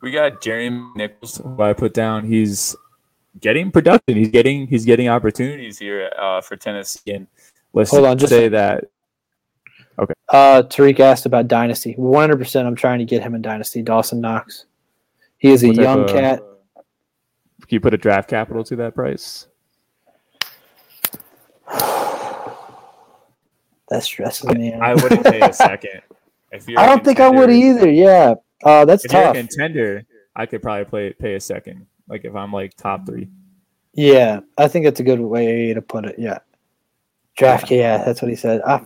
We got Jeremy McNichols, who I put down. He's getting production. He's getting he's getting opportunities here uh, for Tennessee. And let's Hold on, just say that. Okay. Uh, Tariq asked about Dynasty. 100% I'm trying to get him in Dynasty. Dawson Knox. He is a young of, cat. Can you put a draft capital to that price? That stresses me out. I wouldn't pay a second. If you're I don't think I would either. Yeah, uh, that's if tough. You're a contender, I could probably play pay a second. Like if I'm like top three. Yeah, I think that's a good way to put it. Yeah, draft. Yeah, yeah that's what he said. Uh,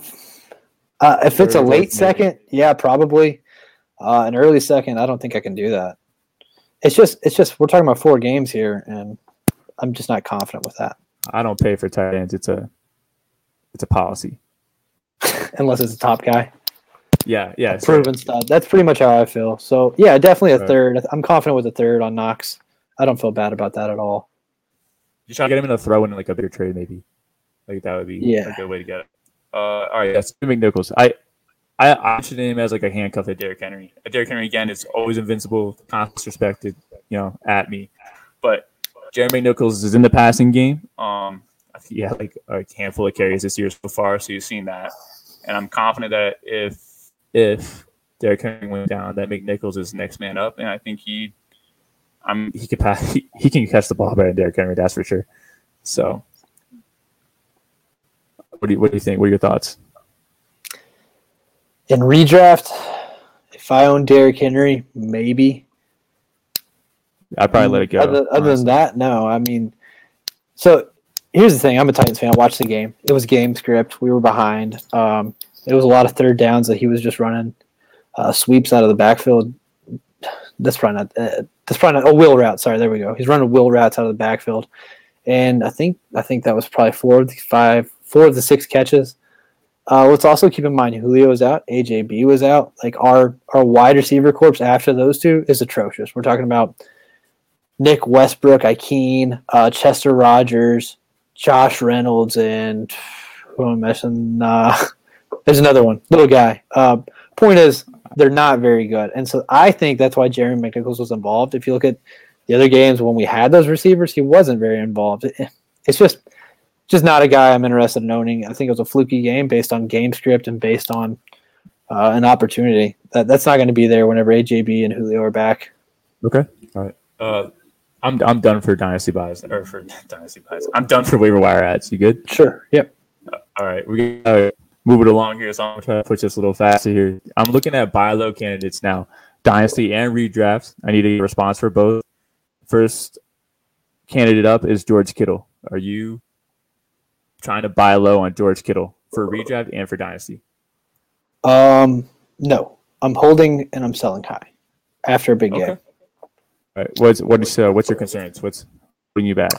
uh, if it's a late second, yeah, probably. Uh, an early second, I don't think I can do that. It's just, it's just we're talking about four games here, and I'm just not confident with that. I don't pay for tight ends. It's a, it's a policy. unless it's a top guy. Yeah, yeah, proven stud. That's pretty much how I feel. So yeah, definitely a right. third. I'm confident with a third on Knox. I don't feel bad about that at all. You try to get him in a throw in like a bigger trade, maybe. Like that would be yeah. a good way to get it. Uh, all right, that's yeah, McNichols. I I name him as like a handcuff at Derrick Henry. At Derrick Henry again is always invincible, constantly respected, you know, at me. But Jeremy McNichols is in the passing game. Um, I think he had like a handful of carries this year so far, so you've seen that and I'm confident that if if Derrick Henry went down, that McNichols is next man up, and I think he, I'm he could pass, he, he can catch the ball better than Derrick Henry, that's for sure. So, what do you what do you think? What are your thoughts? In redraft, if I own Derrick Henry, maybe. I'd probably let it go. Other, other than that, no. I mean, so here's the thing. I'm a Titans fan. I watched the game. It was game script. We were behind. Um, it was a lot of third downs that he was just running uh, sweeps out of the backfield. That's probably not. Uh, that's probably not. Oh, wheel route. Sorry, there we go. He's running wheel routes out of the backfield, and I think I think that was probably four of the five, four of the six catches. Uh, let's also keep in mind Julio was out, AJB was out. Like our our wide receiver corps after those two is atrocious. We're talking about Nick Westbrook, Ikhine, uh, Chester Rogers, Josh Reynolds and who am I missing? Uh, there's another one, little guy. Uh, point is, they're not very good, and so I think that's why Jeremy McNichols was involved. If you look at the other games when we had those receivers, he wasn't very involved. It, it's just just not a guy I'm interested in owning. I think it was a fluky game based on game script and based on uh, an opportunity. That that's not going to be there whenever AJB and Julio are back. Okay, all right. Uh, I'm I'm done for dynasty buys or for dynasty buys. I'm done for waiver wire ads. You good? Sure. Yep. Uh, all right, we gotta move it along here. So I'm gonna try to push this a little faster here. I'm looking at buy low candidates now, dynasty and redraft. I need a response for both. First candidate up is George Kittle. Are you trying to buy low on George Kittle for redraft and for dynasty? Um, no. I'm holding and I'm selling high after a big okay. game. Right. What's what is uh, what's your concerns? What's bringing you back?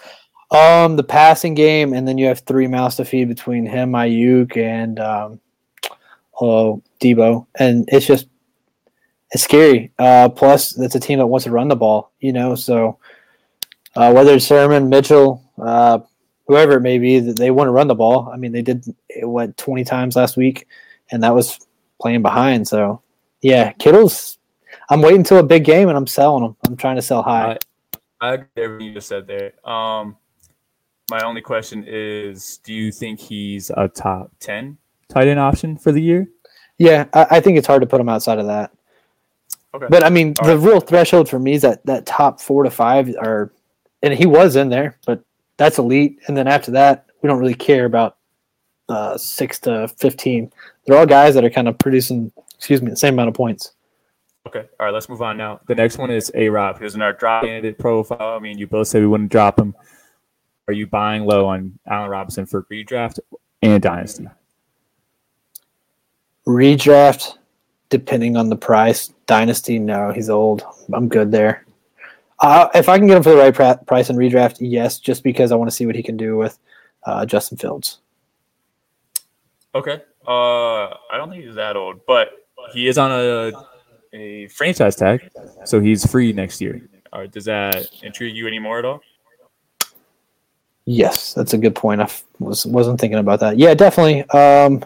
Um, the passing game, and then you have three mouths to feed between him, Aiyuk, and um, oh, Deebo, and it's just it's scary. Uh, plus, it's a team that wants to run the ball, you know. So uh, whether it's Sermon, Mitchell, uh, whoever it may be, that they want to run the ball. I mean, they did it what twenty times last week, and that was playing behind. So yeah, Kittle's I'm waiting until a big game and I'm selling them. I'm trying to sell high. I, I agree everything you just said there. Um, my only question is: Do you think he's a top ten tight end option for the year? Yeah, I, I think it's hard to put him outside of that. Okay. But I mean, All the right. real threshold for me is that that top four to five are, and he was in there, but that's elite. And then after that, we don't really care about uh, six to fifteen. They're all guys that are kind of producing, excuse me, the same amount of points. Okay. All right. Let's move on now. The next one is A Rob, who's in our drop candidate profile. I mean, you both said we wouldn't drop him. Are you buying low on Allen Robinson for redraft and dynasty? Redraft, depending on the price. Dynasty, no, he's old. I'm good there. Uh, if I can get him for the right pra- price in redraft, yes, just because I want to see what he can do with uh, Justin Fields. Okay. Uh, I don't think he's that old, but he is on a a franchise tag, so he's free next year. Uh, does that intrigue you anymore at all? Yes, that's a good point. I f- was wasn't thinking about that. Yeah, definitely. Um,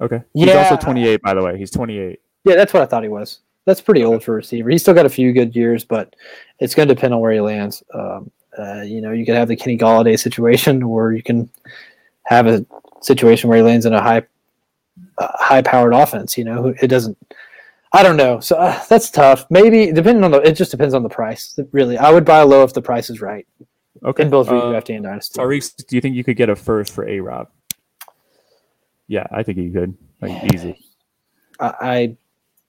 Okay. He's Yeah. also 28, by the way. He's 28. yeah, that's what I thought he was. That's pretty old for a receiver. He's still got a few good years, but it's going to depend on where he lands. Um, uh, you know, you could have the Kenny Golladay situation, or you can have a situation where he lands in a high, uh, high-powered offense. You know, it doesn't. I don't know. So uh, that's tough. Maybe depending on the. It just depends on the price. Really, I would buy low if the price is right Okay. in both Uh, redraft and dynasty. Tariq, do you think you could get a first for A Rob? Yeah, I think you could. Like easy. I, I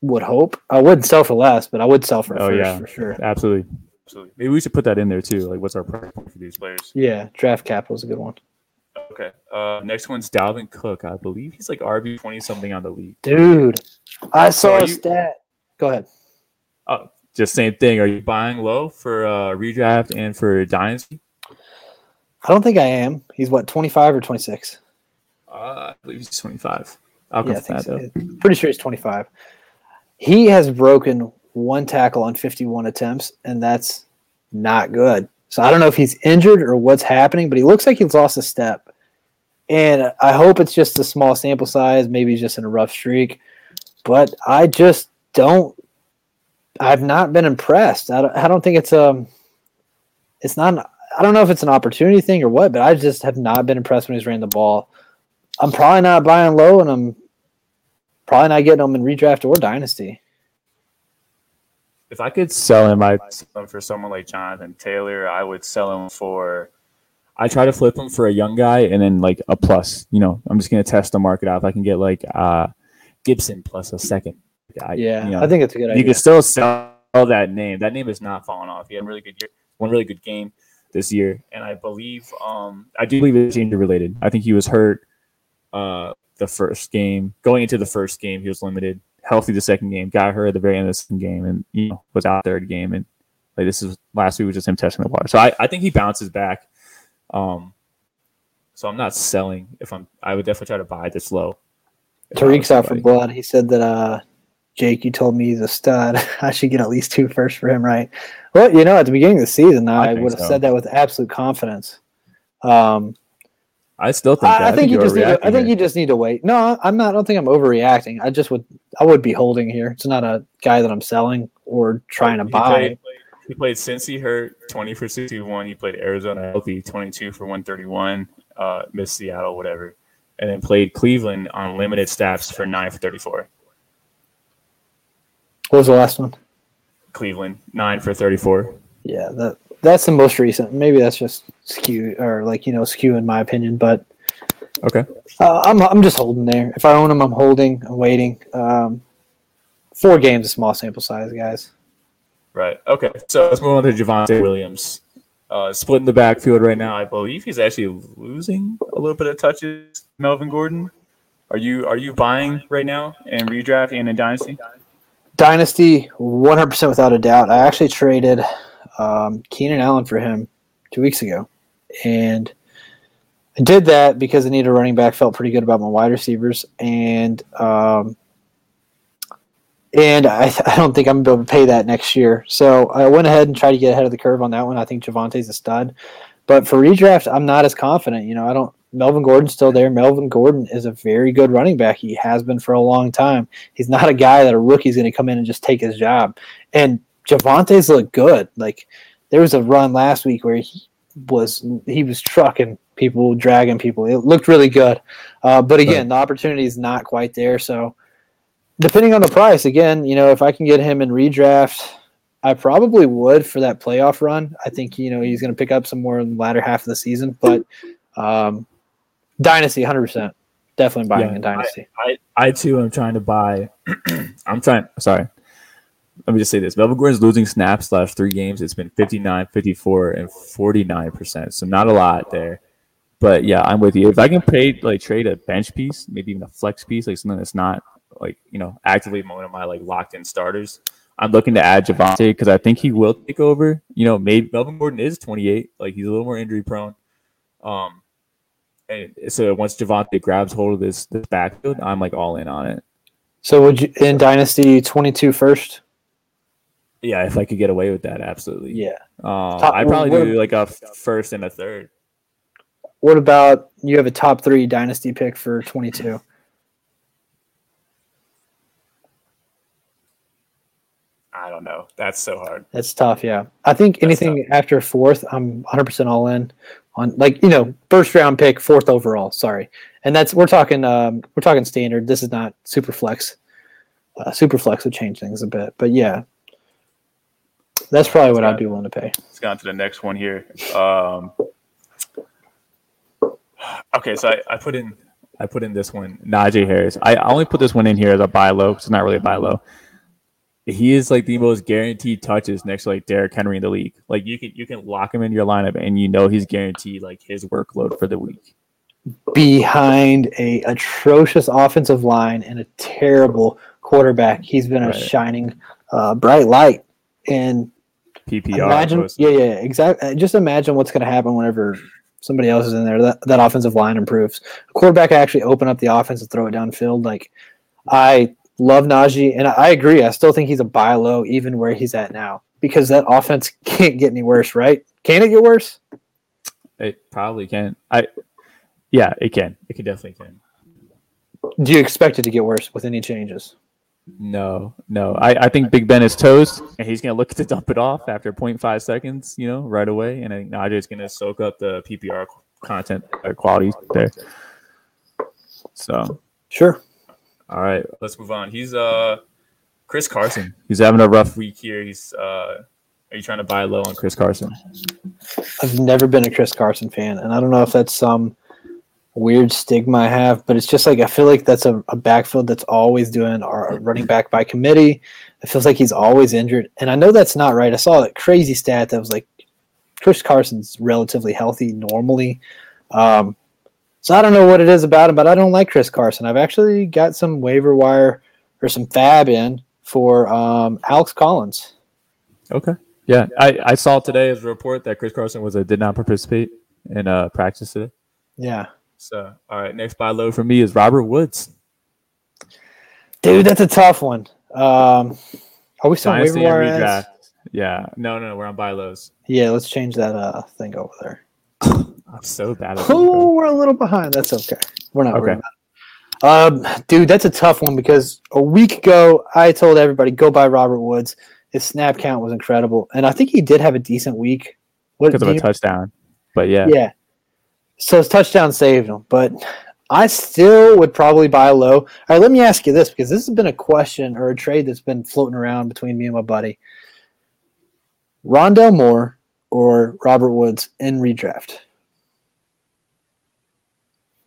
would hope. I wouldn't sell for less, but I would sell for a Oh, first yeah. for sure. Absolutely. Absolutely. Maybe we should put that in there too. Like, what's our price point for these players? Yeah, draft capital is a good one. Okay. Uh, next one's Dalvin Cook. I believe he's like RB twenty something on the league. Dude, I saw are a you- stat. Go ahead. Just same thing. Are you buying low for uh, redraft and for dynasty? I don't think I am. He's what, 25 or 26? Uh, I believe he's twenty five. I'll Yeah, that so. Pretty sure he's 25. He has broken one tackle on 51 attempts, and that's not good. So I don't know if he's injured or what's happening, but he looks like he's lost a step. And I hope it's just a small sample size. Maybe he's just in a rough streak. But I just don't. I've not been impressed. I don't, I don't think it's um. It's not. An, I don't know if it's an opportunity thing or what, but I just have not been impressed when he's ran the ball. I'm probably not buying low, and I'm probably not getting him in redraft or dynasty. If I could sell him, I'd sell him for someone like Jonathan Taylor. I would sell him for. I try to flip him for a young guy and then like a plus. You know, I'm just gonna test the market out. If I can get like uh, Gibson plus a second. I, Yeah, you know, I think it's a good you idea. can still sell that name. That name is not falling off. He had a really good year, one really good game this year, and I believe, um, I do believe it's injury related. I think he was hurt uh, the first game. Going into the first game, he was limited. Healthy the second game, got hurt at the very end of the second game, and you know was out third game. And like this is last week was just him testing the water. So I, I think he bounces back. Um, so I'm not selling. If I'm, I would definitely try to buy this low. if I was Tariq's out for blood. He said that uh, Jake, you told me he's a stud. I should get at least two first for him, right? Well, you know, at the beginning of the season, I I, would have so. said that with absolute confidence. Um, I still think. that. I, I think you you're just need. To, I think you just need to wait. No, I'm not. I don't think I'm overreacting. I just would. I would be holding here. It's not a guy that I'm selling or trying to He buy. played, he played Cincy hurt, 20 for 61. He played Arizona healthy, 22 for 131. Uh, missed Seattle, whatever. And then played Cleveland on limited snaps for 9 for 34. What was the last one? Cleveland, 9 for 34. Yeah, that that's the most recent. Maybe that's just skew or like you know skew in my opinion, but Okay. uh, I'm I'm just holding there. If I own them, I'm holding. I'm waiting. Um, four games, a small sample size, guys. Right. Okay. So let's move on to Javonte Williams. Uh, splitting the backfield right now. I believe he's actually losing a little bit of touches. Melvin Gordon. Are you are you buying right now in redraft and in dynasty? Dynasty, 100% without a doubt. I actually traded um, Keenan Allen for him two weeks ago, and I did that because I needed a running back. Felt pretty good about my wide receivers, and um, and I, I don't think I'm able to pay that next year. So I went ahead and tried to get ahead of the curve on that one. I think Javonte's a stud, but for redraft, I'm not as confident. You know, I don't. Melvin Gordon's still there. Melvin Gordon is a very good running back. He has been for a long time. He's not a guy that a rookie's going to come in and just take his job. And Javonte's look good. Like there was a run last week where he was he was trucking people, dragging people. It looked really good, uh, but again, the opportunity is not quite there. So, depending on the price, again, you know, if I can get him in redraft, I probably would for that playoff run. I think you know he's going to pick up some more in the latter half of the season, but um, dynasty, hundred percent, definitely buying yeah, in dynasty. I, I, I too am trying to buy. I'm trying. Sorry, let me just say this Melvin Gordon's losing snaps last three games. It's been 59, 54, and 49%. So not a lot there. But yeah, I'm with you. If I can pay like trade a bench piece, maybe even a flex piece, like something that's not like, you know, actively one of my like locked in starters, I'm looking to add Javonte because I think he will take over. You know, maybe Melvin Gordon is 28, like he's a little more injury prone. Um, and so once Javonte grabs hold of this this backfield, I'm like all in on it. So would you in Dynasty 22 first? Yeah, if I could get away with that, absolutely. Yeah. Um, I'd probably what, do like a first and a third. What about you have a top three dynasty pick for 22? I don't know. That's so hard. That's tough. Yeah. I think That's anything tough. after fourth, I'm 100% all in on like, you know, first round pick, fourth overall. Sorry. And that's, we're talking, um, we're talking standard. This is not super flex. Uh, super flex would change things a bit, but yeah, that's probably what I'd be willing to pay. Let's go on to the next one here. Um, okay, so I, I put in I put in this one, Najee Harris. I only put this one in here as a buy low because it's not really a buy low. He is like the most guaranteed touches next to like Derrick Henry in the league. Like you can you can lock him in your lineup and you know he's guaranteed like his workload for the week. Behind a atrocious offensive line and a terrible quarterback, he's been a right. shining uh, bright light. And PPR. Imagine, yeah, yeah, exactly. Uh, just imagine what's going to happen whenever somebody else is in there. That that offensive line improves. A quarterback actually open up the offense and throw it downfield. Like I love Najee, and I, agree. I still think he's a buy low, even where he's at now, because that offense can't get any worse, right? Can it get worse? It probably can. I, yeah, it can. It can definitely can. Do you expect it to get worse with any changes? No, no. I, I think Big Ben is toast, and he's going to look to dump it off after 0.5 seconds, you know, right away. And I think Najee's going to soak up the PPR content uh, quality there. So, sure. All right, let's move on. He's uh Chris Carson. He's having a rough week here. He's uh are you trying to buy low on Chris Carson? I've never been a Chris Carson fan, and I don't know if that's some weird stigma I have, but it's just like I feel like that's a, a backfield that's always doing our running back by committee. It feels like he's always injured, and I know that's not right. I saw that crazy stat that was like Chris Carson's relatively healthy normally. Um, so I don't know what it is about him, but I don't like Chris Carson. I've actually got some waiver wire or some fab in for um, Alex Collins. Okay. Yeah, I, I saw today as a report that Chris Carson was a did not participate in uh, practice today. Yeah, so, all right, next buy low for me is Robert Woods. Dude, that's a tough one. Um, are we still waiver wire Yeah, no, no, no, we're on buy lows. Yeah, let's change that uh thing over there. I'm so bad. At oh, we're a little behind. That's okay. We're not okay. Um, dude, that's a tough one because a week ago I told everybody go buy Robert Woods. His snap count was incredible, and I think he did have a decent week. Because of a touchdown, but yeah, yeah. So his touchdown saved him, but I still would probably buy low. All right, let me ask you this because this has been a question or a trade that's been floating around between me and my buddy. Rondale Moore or Robert Woods in redraft?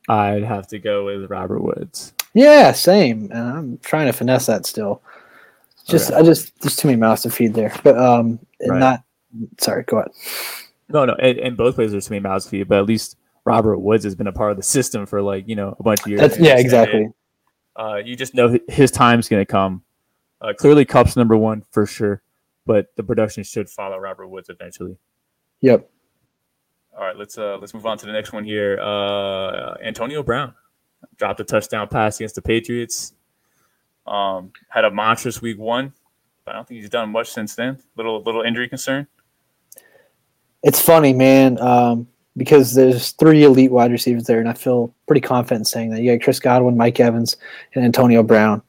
I'd have to go with Robert Woods. Yeah, same. And I'm trying to finesse that still. Just okay. I just there's too many mouths to feed there. But um right. not sorry, go ahead. No, no, and, and both places there's too many mouths to feed, but at least Robert Woods has been a part of the system for like you know a bunch of years. That's, yeah, exactly. Uh, you just know his time's going to come. Uh, clearly, Kupp's number one for sure, but the production should follow Robert Woods eventually. Yep. All right, let's uh let's move on to the next one here. Uh, Antonio Brown dropped a touchdown pass against the Patriots. Um, had a monstrous week one, but I don't think he's done much since then. Little little injury concern. It's funny, man. Um, because there's three elite wide receivers there, and I feel pretty confident saying that. You got Chris Godwin, Mike Evans, and Antonio Brown,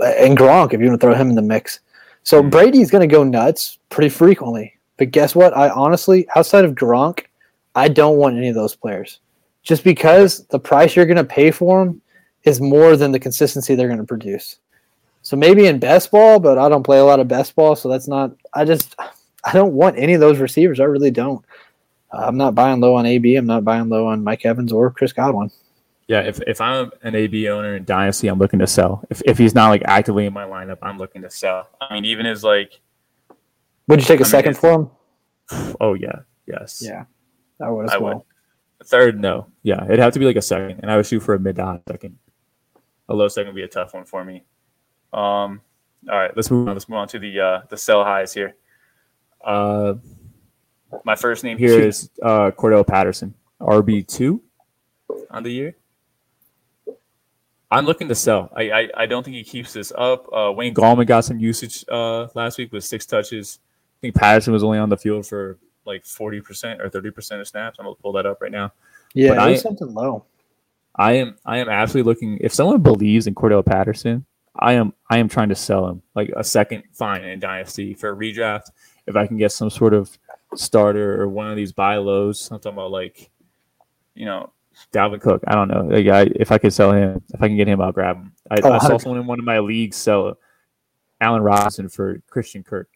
and Gronk if you want to throw him in the mix. So mm-hmm. Brady's going to go nuts pretty frequently. But guess what? I honestly, outside of Gronk, I don't want any of those players. Just because the price you're going to pay for them is more than the consistency they're going to produce. So maybe in best ball, but I don't play a lot of best ball, so that's not. I just I don't want any of those receivers. I really don't. Uh, I'm not buying low on AB. I'm not buying low on Mike Evans or Chris Godwin. Yeah, if, if I'm an AB owner in Dynasty, I'm looking to sell. If, if he's not like actively in my lineup, I'm looking to sell. I mean, even as like, would you take a I second mean, for him? Oh yeah, yes. Yeah, I would as I well. Would. Third, no. Yeah, it'd have to be like a second, and I would shoot for a mid to high second. A low second would be a tough one for me. Um, all right, let's move on. Let's move on to the uh, the sell highs here. Uh, my first name here is uh, Cordarrelle Patterson, RB two on the year. I'm looking to sell. I, I, I don't think he keeps this up. Uh, Wayne Gallman got some usage uh, last week with six touches. I think Patterson was only on the field for like 40% or 30% of snaps. I'm going to pull that up right now. Yeah, but it I, something low. I am I am absolutely looking. If someone believes in Cordarrelle Patterson, I am I am trying to sell him like a second fine in Dynasty for a redraft. If I can get some sort of starter or one of these buy lows, I'm talking about like, you know, Dalvin Cook. I don't know. Like I, if I could sell him, if I can get him, I'll grab him. I, oh, I saw someone in one of my leagues sell Allen Robinson for Christian Kirk.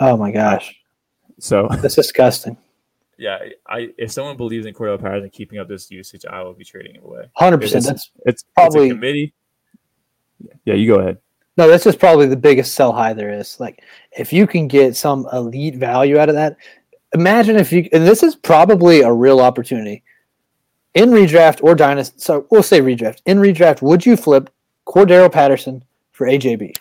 Oh my gosh! So that's disgusting. Yeah, I if someone believes in Cordarrelle Patterson keeping up this usage, I will be trading him away. Hundred percent. That's it's probably it's committee. Yeah, you go ahead. No, that's just probably the biggest sell high there is. Like, if you can get some elite value out of that, imagine if you, and this is probably a real opportunity in redraft or dynasty. So we'll say redraft. In redraft, would you flip Cordarrelle Patterson for AJB?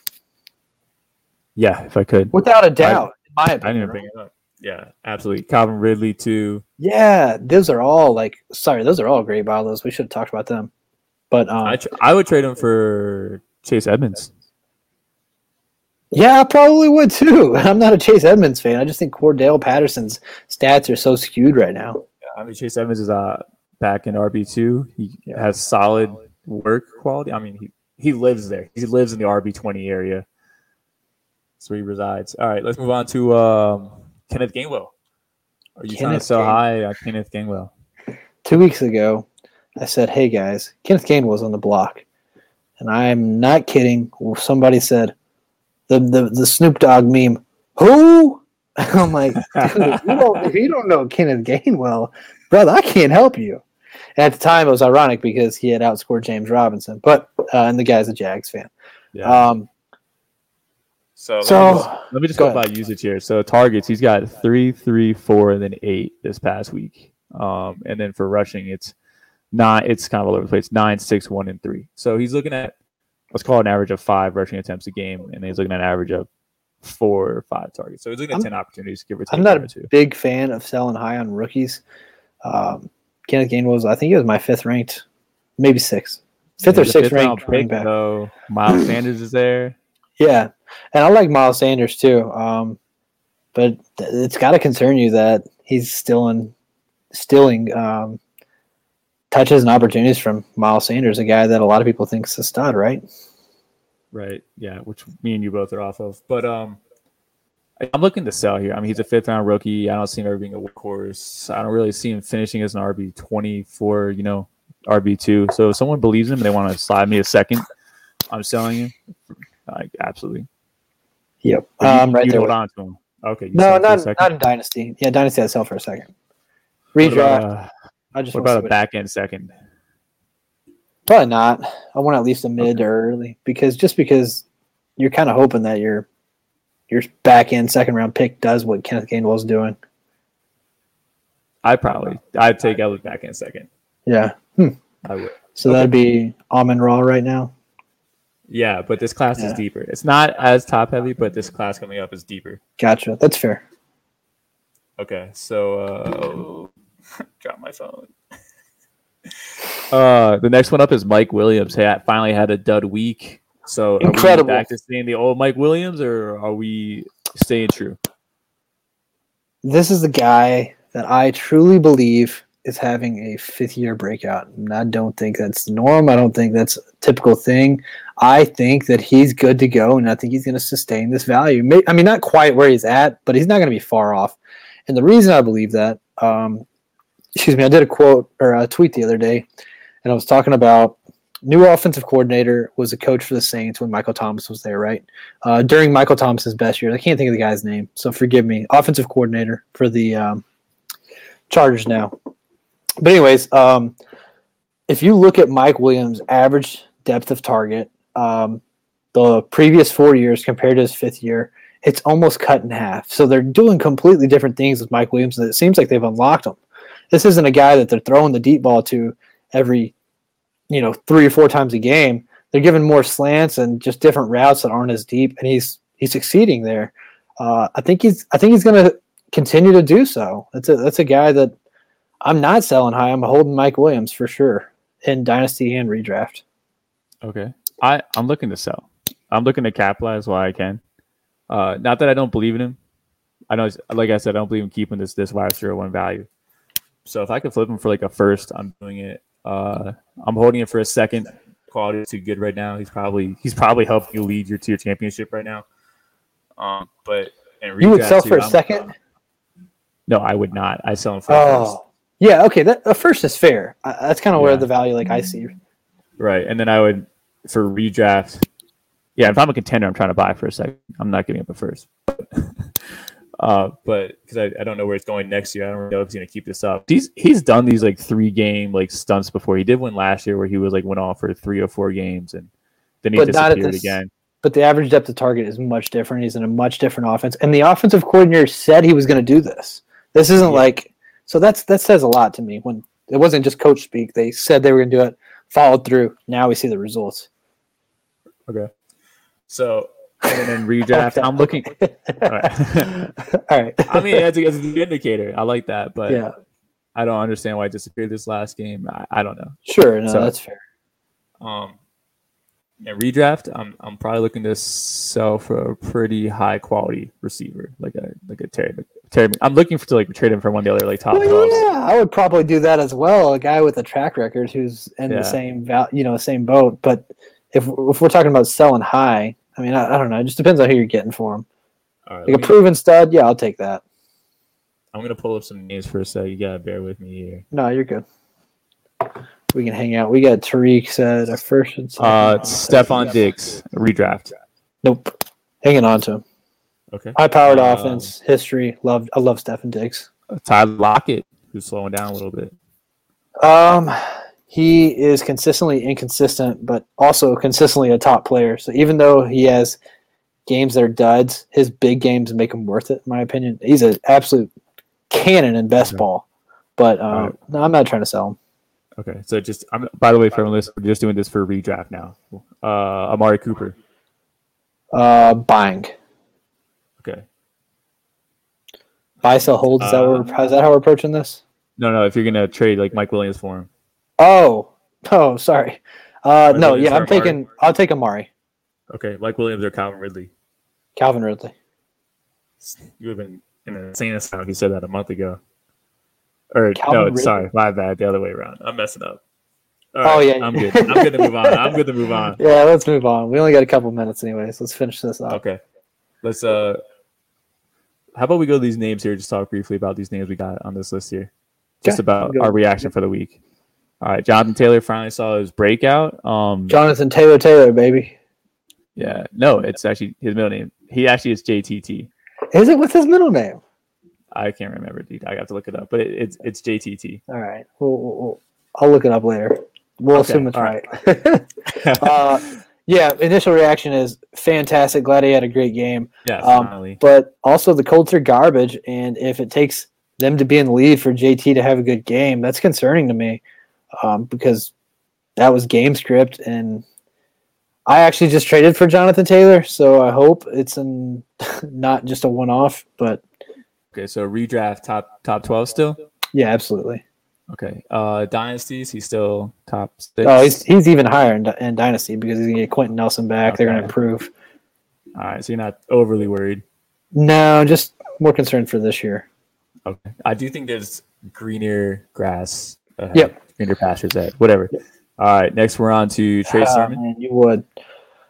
Yeah, if I could, without a doubt. I, opinion, I didn't bring it up. Yeah, absolutely. Calvin Ridley too. Yeah, those are all like. Sorry, those are all great bottles. We should have talked about them. But um, I, I would trade him for Chase Edmonds. Yeah, I probably would too. I'm not a Chase Edmonds fan. I just think Cordarrelle Patterson's stats are so skewed right now. Yeah, I mean, Chase Edmonds is uh, back in RB two. He yeah. has solid work quality. I mean, he he lives there. He lives in the RB twenty area. That's where he resides. All right, let's move on to um, Kenneth Gainwell. Are you Kenneth trying to sell high uh, Kenneth Gainwell? Two weeks ago, I said, "Hey guys, Kenneth Gainwell's on the block," and I'm not kidding. Somebody said, "the the, the Snoop Dogg meme." Who? I'm like, if, you don't, if you don't know Kenneth Gainwell, brother, I can't help you. And at the time, it was ironic because he had outscored James Robinson, but uh, and the guy's a Jags fan. Yeah. Um, so, so let me just, let me just go, go about usage here. So targets, he's got three, three, four, and then eight this past week. Um, and then for rushing, it's nine. It's kind of all over the place. Nine, six, one, and three. So he's looking at let's call it an average of five rushing attempts a game, and he's looking at an average of four or five targets. So he's looking at I'm, ten opportunities, give or take. I'm not a two. big fan of selling high on rookies. Um, Kenneth Gainwell was, I think he was my fifth ranked, maybe sixth, fifth yeah, or sixth ranked pick, back. Though Miles Sanders is there. Yeah, and I like Miles Sanders too. Um, but it's got to concern you that he's still in, stealing um, touches and opportunities from Miles Sanders, a guy that a lot of people think is a stud, right? Right. Yeah, which me and you both are off of. But um, I'm looking to sell here. I mean, he's a fifth round rookie. I don't see him ever being a workhorse. I don't really see him finishing as an RB 24, you know, RB two. So if someone believes him and they want to slide me a second, I'm selling him. Like absolutely. Yep. Um, you, right you there. Hold on to him. Okay. No, not not in Dynasty. Yeah, Dynasty I sell for a second. Redraft. What about, uh, I just what about a back end second? Probably not. I want at least a mid okay. or early because just because you're kind of hoping that your your back end second round pick does what Kenneth Gainwell's doing. I probably I'd take Ellis back in second. Yeah. Hmm. I would. So okay. that'd be Almond Raw right now. Yeah, but this class yeah. is deeper. It's not as top heavy, but this class coming up is deeper. Gotcha. That's fair. Okay, so uh, drop my phone. uh, the next one up is Mike Williams. Hey, I finally had a dud week. So incredible. back to seeing the old Mike Williams, or are we staying true? This is the guy that I truly believe is having a fifth year breakout. And I don't think that's the norm. I don't think that's typical thing. I think that he's good to go, and I think he's going to sustain this value. I mean, not quite where he's at, but he's not going to be far off. And the reason I believe that um, excuse me, I did a quote or a tweet the other day, and I was talking about new offensive coordinator was a coach for the Saints when Michael Thomas was there, right? Uh, during Michael Thomas's best years, I can't think of the guy's name, so forgive me. Offensive coordinator for the um, Chargers now. But anyways, um, if you look at Mike Williams' average depth of target, um, the previous four years compared to his fifth year, it's almost cut in half. So they're doing completely different things with Mike Williams, and it seems like they've unlocked him. This isn't a guy that they're throwing the deep ball to every, you know, three or four times a game. They're giving more slants and just different routes that aren't as deep, and he's he's succeeding there. Uh, I think he's I think he's going to continue to do so. That's a that's a guy that I'm not selling high. I'm holding Mike Williams for sure in dynasty and redraft. Okay, I I'm looking to sell. I'm looking to capitalize while I can. Uh, not that I don't believe in him. I know, like I said, I don't believe in keeping this this wide zero one value. So if I could flip him for like a first, I'm doing it. Uh, I'm holding it for a second. Quality is too good right now. He's probably he's probably helping you lead your tier championship right now. Um, but you would sell for a I'm, second. No, I would not. I sell him for. Oh, yeah. Okay, that a first is fair. Uh, that's kind of yeah. where the value, like I see. Right, and then I would for redraft. Yeah, if I'm a contender, I'm trying to buy for a second. I'm not giving up a first. uh, but because I, I don't know where it's going next year, I don't know if he's going to keep this up. He's he's done these like three game like stunts before. He did one last year where he was like went off for three or four games and then he but disappeared this, again. But the average depth of target is much different. He's in a much different offense, and the offensive coordinator said he was going to do this. This isn't yeah. like so. That's that says a lot to me. When it wasn't just coach speak, they said they were going to do it, followed through. Now we see the results. Okay. So and then redraft. I'm looking. All right. All right. I mean, as a, as an indicator, I like that, but yeah, I don't understand why it disappeared this last game. I, I don't know. Sure, no, so, that's fair. Um, and redraft, I'm I'm probably looking to sell for a pretty high quality receiver, like a like a Terry. Terry I'm looking for to like trade him for one of the other like top. Well, yeah, I would probably do that as well. A guy with a track record who's in yeah. the same val, you know, same boat. But if if we're talking about selling high, I mean, I, I don't know. It just depends on who you're getting for him. like a proven stud, yeah, I'll take that. I'm gonna pull up some names for a sec. You gotta bear with me here. No, you're good. We can hang out. We got Tariq said a first and second. Uh, Stefon Diggs redraft. Nope, hanging on to him. Okay. High powered uh, offense history. Love. I love Stefon Diggs. Tyler Lockett, who's slowing down a little bit. Um, he is consistently inconsistent, but also consistently a top player. So even though he has games that are duds, his big games make him worth it, in my opinion. He's an absolute cannon in best okay. ball. But um, right. no, I'm not trying to sell him. Okay, so just I'm by the way, for listening, we're just doing this for redraft now. Uh, Amari Cooper. Uh, buying. Okay. Buy, sell, hold. Is that, uh, is that how we're approaching this? No, no. If you're gonna trade like Mike Williams for him. Oh, oh, sorry. Uh, no, yeah, I'm taking. I'll take Amari. Okay, Mike Williams or Calvin Ridley. Calvin Ridley. You have been in an insane asylum. You said that a month ago. Or Calvin no, Ridley. sorry, my bad. The other way around. I'm messing up. oh yeah, I'm good. I'm good to move on. I'm good to move on. Yeah, let's move on. We only got a couple minutes, anyways. Let's finish this up. Okay, let's. uh How about we go to these names here? Just talk briefly about these names we got on this list here. Just okay. about our reaction for the week. All right, Jonathan Taylor finally saw his breakout. Um, Jonathan Taylor Taylor, baby. Yeah, no, it's actually his middle name. He actually is JTT. Is it? What's his middle name? I can't remember, dude. I got to look it up, but it, it's it's JTT. All right, we'll, we'll, I'll look it up later. We'll okay. assume it's right. right. uh, yeah, initial reaction is fantastic. Glad he had a great game. Yeah, um, but also the Colts are garbage, and if it takes them to be in the lead for JT to have a good game, that's concerning to me um, because that was game script and I actually just traded for Jonathan Taylor, so I hope it's an, not just a one off, but okay. So redraft top top twelve still. Yeah, absolutely. Okay. Uh, dynasties, he's still top six. Oh, he's he's even higher in, in dynasty because he's gonna get Quenton Nelson back. Okay. They're gonna improve. All right, so you're not overly worried. No, just more concerned for this year. Okay, I do think there's greener grass. Ahead. Yep your pastures at whatever. All right, next we're on to Trey uh, Sermon. Man, you would.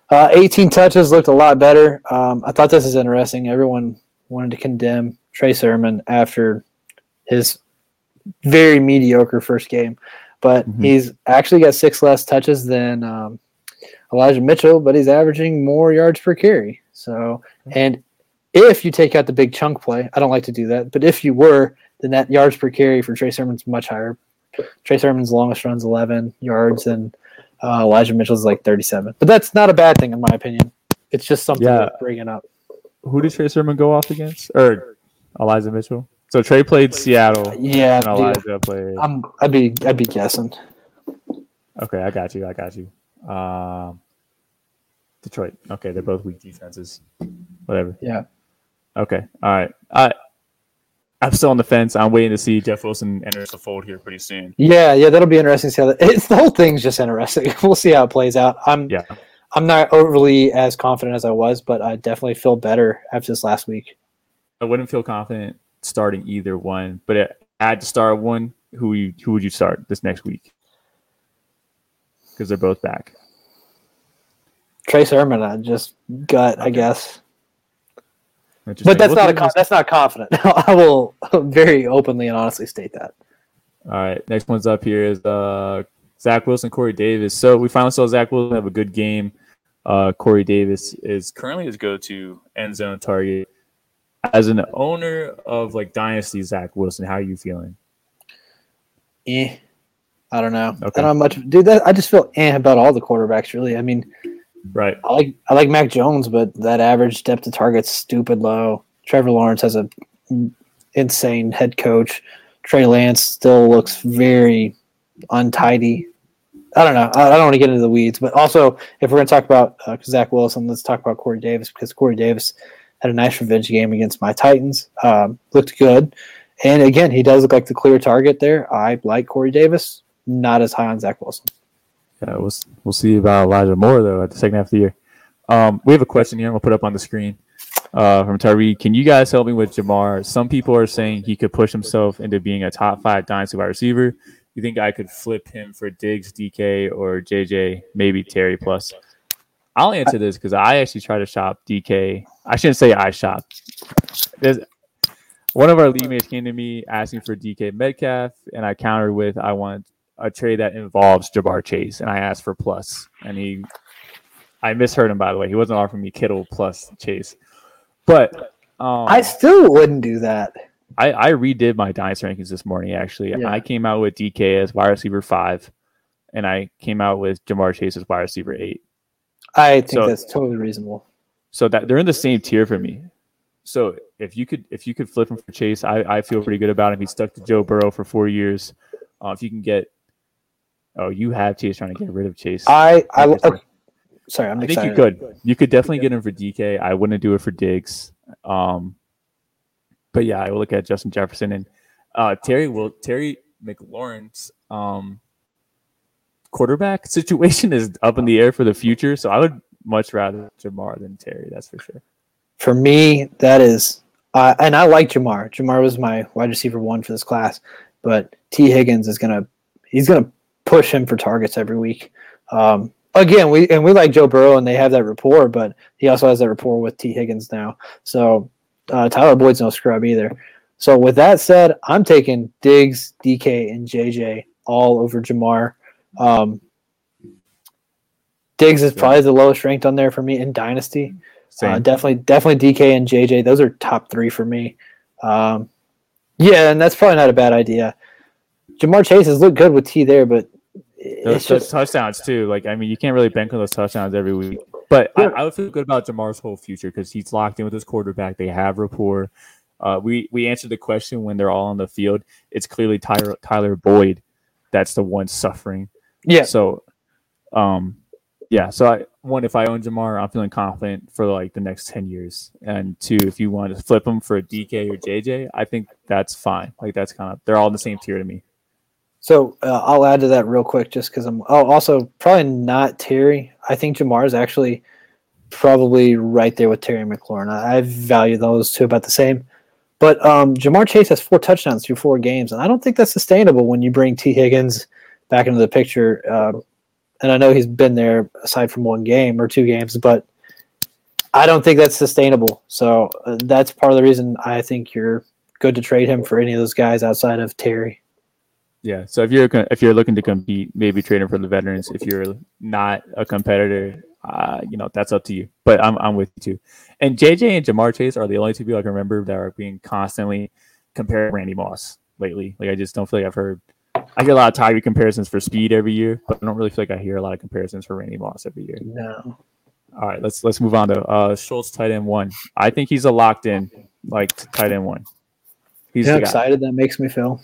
Uh, 18 touches looked a lot better. Um, I thought this is interesting. Everyone wanted to condemn Trey Sermon after his very mediocre first game, but mm-hmm. he's actually got six less touches than um, Elijah Mitchell, but he's averaging more yards per carry. So, and if you take out the big chunk play, I don't like to do that, but if you were, then that yards per carry for Trey Sermon's much higher. Trey Sermon's longest runs 11 yards, and uh, Elijah Mitchell's like 37. But that's not a bad thing in my opinion. It's just something yeah. bringing up. Who did Trey Sermon go off against? Or Elijah Mitchell? So Trey played Seattle. Yeah, and Elijah dude, played. I'm, I'd be I'd be guessing. Okay, I got you. I got you. Um, Detroit. Okay, they're both weak defenses. Whatever. Yeah. Okay. All right. I I'm still on the fence. I'm waiting to see Jeff Wilson enter the fold here pretty soon. Yeah, yeah, that'll be interesting to see how that, it's the whole thing's just interesting. We'll see how it plays out. I'm yeah. I'm not overly as confident as I was, but I definitely feel better after this last week. I wouldn't feel confident starting either one, but I had to start one. Who you who would you start this next week? Because they're both back. Trey Sermon, I just gut, I guess. But that's not a that's not confident. I will very openly and honestly state that. All right, next one's up here is uh, Zach Wilson, Corey Davis. So we finally saw Zach Wilson have a good game. Uh, Corey Davis is currently his go-to end zone target. As an owner of like Dynasty Zach Wilson, how are you feeling? Eh, I don't know. Okay. I don't know much, dude. That, I just feel eh about all the quarterbacks. Really, I mean, Right. I like I like Mac Jones, but that average depth of target's stupid low. Trevor Lawrence has a insane head coach. Trey Lance still looks very untidy. I don't know. I, I don't want to get into the weeds, but also if we're going to talk about uh, Zach Wilson, let's talk about Corey Davis because Corey Davis had a nice revenge game against my Titans. Um, looked good, and again, he does look like the clear target there. I like Corey Davis, not as high on Zach Wilson. Yeah, we'll we'll see about Elijah Moore though at the second half of the year. Um, we have a question here. I'm gonna put up on the screen uh, from Tyree. Can you guys help me with Ja'Marr? Some people are saying he could push himself into being a top five dynasty wide receiver. You think I could flip him for Diggs, DK, or JJ, maybe Terry plus? I'll answer this because I actually tried to shop DK. I shouldn't say I shopped. There's one of our league mates came to me asking for DK Metcalf, and I countered with I want a trade that involves Ja'Marr Chase, and I asked for plus, and he, I misheard him by the way. He wasn't offering me Kittle plus Chase, but um, I still wouldn't do that. I, I redid my dynasty rankings this morning. Actually, yeah. I came out with DK as wide receiver five, and I came out with Ja'Marr Chase as wide receiver eight. I think so, that's totally reasonable. So that they're in the same tier for me. So if you could if you could flip him for Chase, I, I feel pretty good about him. He stuck to Joe Burrow for four years. Uh, if you can get Oh, you have Chase trying to get rid of Chase. I I okay. sorry, I'm I excited. think you could. You could definitely get him for DK. I wouldn't do it for Diggs. Um, but yeah, I will look at Justin Jefferson and uh, Terry will Terry McLaurin's um, quarterback situation is up in the air for the future. So I would much rather Ja'Marr than Terry. That's for sure. For me, that is, uh, and I like Ja'Marr. Ja'Marr was my wide receiver one for this class, but Tee Higgins is gonna he's gonna push him for targets every week. Um, again, we and we like Joe Burrow and they have that rapport, but he also has that rapport with Tee Higgins now. So uh, Tyler Boyd's no scrub either. So with that said, I'm taking Diggs, DK, and JJ all over Ja'Marr. Um, Diggs is probably the lowest ranked on there for me in Dynasty. Uh, definitely, definitely DK and JJ. Those are top three for me. Um, yeah, and that's probably not a bad idea. Ja'Marr Chase has looked good with T there, but those, those touchdowns too. Like I mean, you can't really bank on those touchdowns every week. But yeah. I, I, would feel good about Ja'Marr's whole future because he's locked in with his quarterback. They have rapport. Uh, we we answered the question when they're all on the field. It's clearly Tyler Tyler Boyd that's the one suffering. Yeah. So, um, yeah. So I one if I own Jamar, I'm feeling confident for like the next ten years. And two, if you want to flip them for a DK or JJ, I think that's fine. Like that's kind of they're all in the same tier to me. So uh, I'll add to that real quick, just because I'm. Oh, also probably not Terry. I think Ja'Marr is actually probably right there with Terry McLaurin. I, I value those two about the same. But um, Ja'Marr Chase has four touchdowns through four games, and I don't think that's sustainable when you bring Tee Higgins back into the picture. Um, and I know he's been there aside from one game or two games, but I don't think that's sustainable. So uh, that's part of the reason I think you're good to trade him for any of those guys outside of Terry. Yeah. So if you're if you're looking to compete, maybe trading for the veterans. If you're not a competitor, uh, you know that's up to you. But I'm I'm with you too. And JJ and Ja'Marr Chase are the only two people I can remember that are being constantly compared to Randy Moss lately. Like I just don't feel like I've heard. I get a lot of Tyree comparisons for speed every year, but I don't really feel like I hear a lot of comparisons for Randy Moss every year. No. All right, let's let's move on to uh, Schultz tight end one. I think he's a locked in like tight end one. He's you know excited that makes me feel.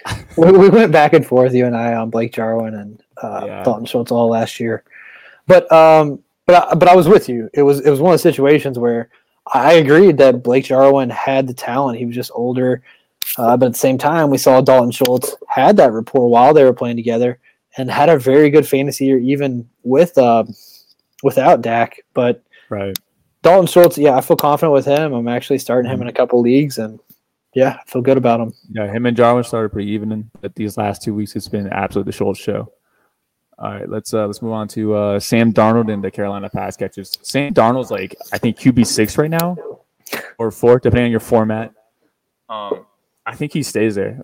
we, we, went back and forth, you and I, on Blake Jarwin and uh, yeah. Dalton Schultz all last year, but um, but I, but I was with you. It was it was one of the situations where I agreed that Blake Jarwin had the talent. He was just older, uh, but at the same time, we saw Dalton Schultz had that rapport while they were playing together and had a very good fantasy year, even with uh, without Dak. But right, Dalton Schultz, yeah, I feel confident with him. I'm actually starting him in a couple leagues, and yeah, I feel good about him. Yeah, him and Jarwin started pretty even, but these last two weeks it's been absolutely the Schultz show. All right, let's uh, let's move on to uh, Sam Darnold and the Carolina pass catchers. Sam Darnold's like I think QB six right now, or four, depending on your format. Um, I think he stays there.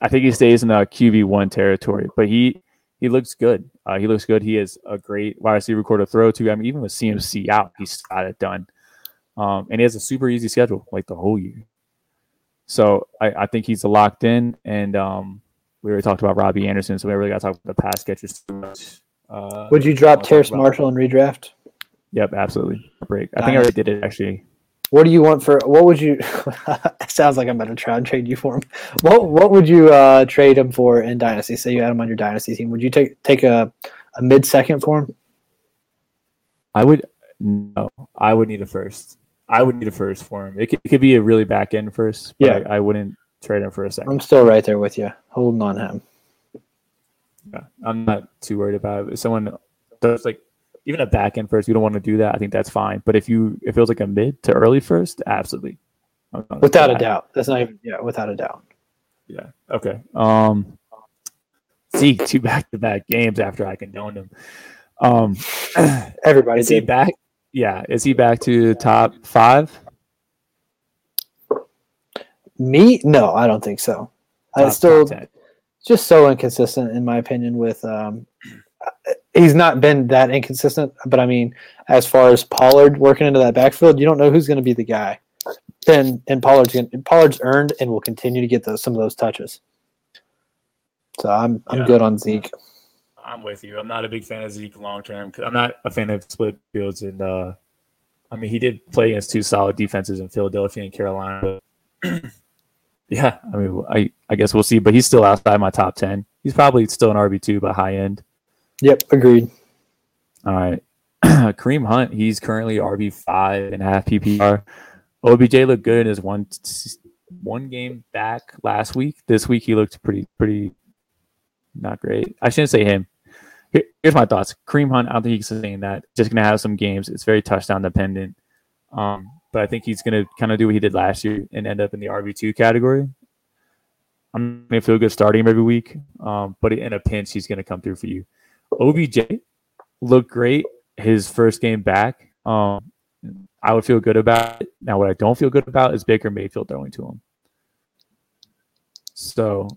I think he stays in the QB one territory, but he he looks good. Uh, he looks good. He is a great wide receiver corps throw to. I mean, even with CMC out, he's got it done. Um, and he has a super easy schedule, like the whole year. So I, I think he's locked in. And um, we already talked about Robbie Anderson, so we really got to talk about the pass catchers too much. Uh, Would you drop Terrace Marshall and redraft? Yep, absolutely. Break. I think I already did it actually what do you want for? What would you? sounds like I'm going to try and trade you for him. What What would you uh, trade him for in Dynasty? Say you had him on your Dynasty team. Would you take take a, a mid second for him? I would no. I would need a first. I would need a first for him. It could, it could be a really back end first. yeah, I, I, wouldn't trade him for a second. I'm still right there with you, holding on him. Yeah, I'm not too worried about it. If someone does like even a back end first, you don't want to do that. I think that's fine. But if you if it was like a mid to early first, absolutely. Without a doubt. That's not even yeah, without a doubt. Yeah. Okay. Um Zeke two back to back games after I condoned him. Um everybody is he back? Yeah. Is he back to top five? Me? No, I don't think so. Top, I still just so inconsistent in my opinion with um he's not been that inconsistent. But I mean, as far as Pollard working into that backfield, you don't know who's going to be the guy. And and Pollard's gonna, Pollard's earned and will continue to get those some of those touches. So I'm I'm yeah. good on Zeke. I'm with you. I'm not a big fan of Zeke long term. I'm not a fan of split fields, and uh, I mean he did play against two solid defenses in Philadelphia and Carolina. yeah, I mean I I guess we'll see, but he's still outside my top ten. He's probably still an RB two, but high end. Yep, agreed. All right. Kareem Hunt, he's currently RB five and a half PPR. OBJ looked good in his one one game back last week. This week he looked pretty pretty not great. I shouldn't say him. Here, here's my thoughts. Kareem Hunt, I don't think he's saying that. Just gonna have some games. It's very touchdown dependent. Um, but I think he's gonna kind of do what he did last year and end up in the RB two category. I'm gonna feel good starting him every week. Um, but in a pinch, he's gonna come through for you. OBJ looked great his first game back. Um, I would feel good about it. Now, what I don't feel good about is Baker Mayfield throwing to him. So,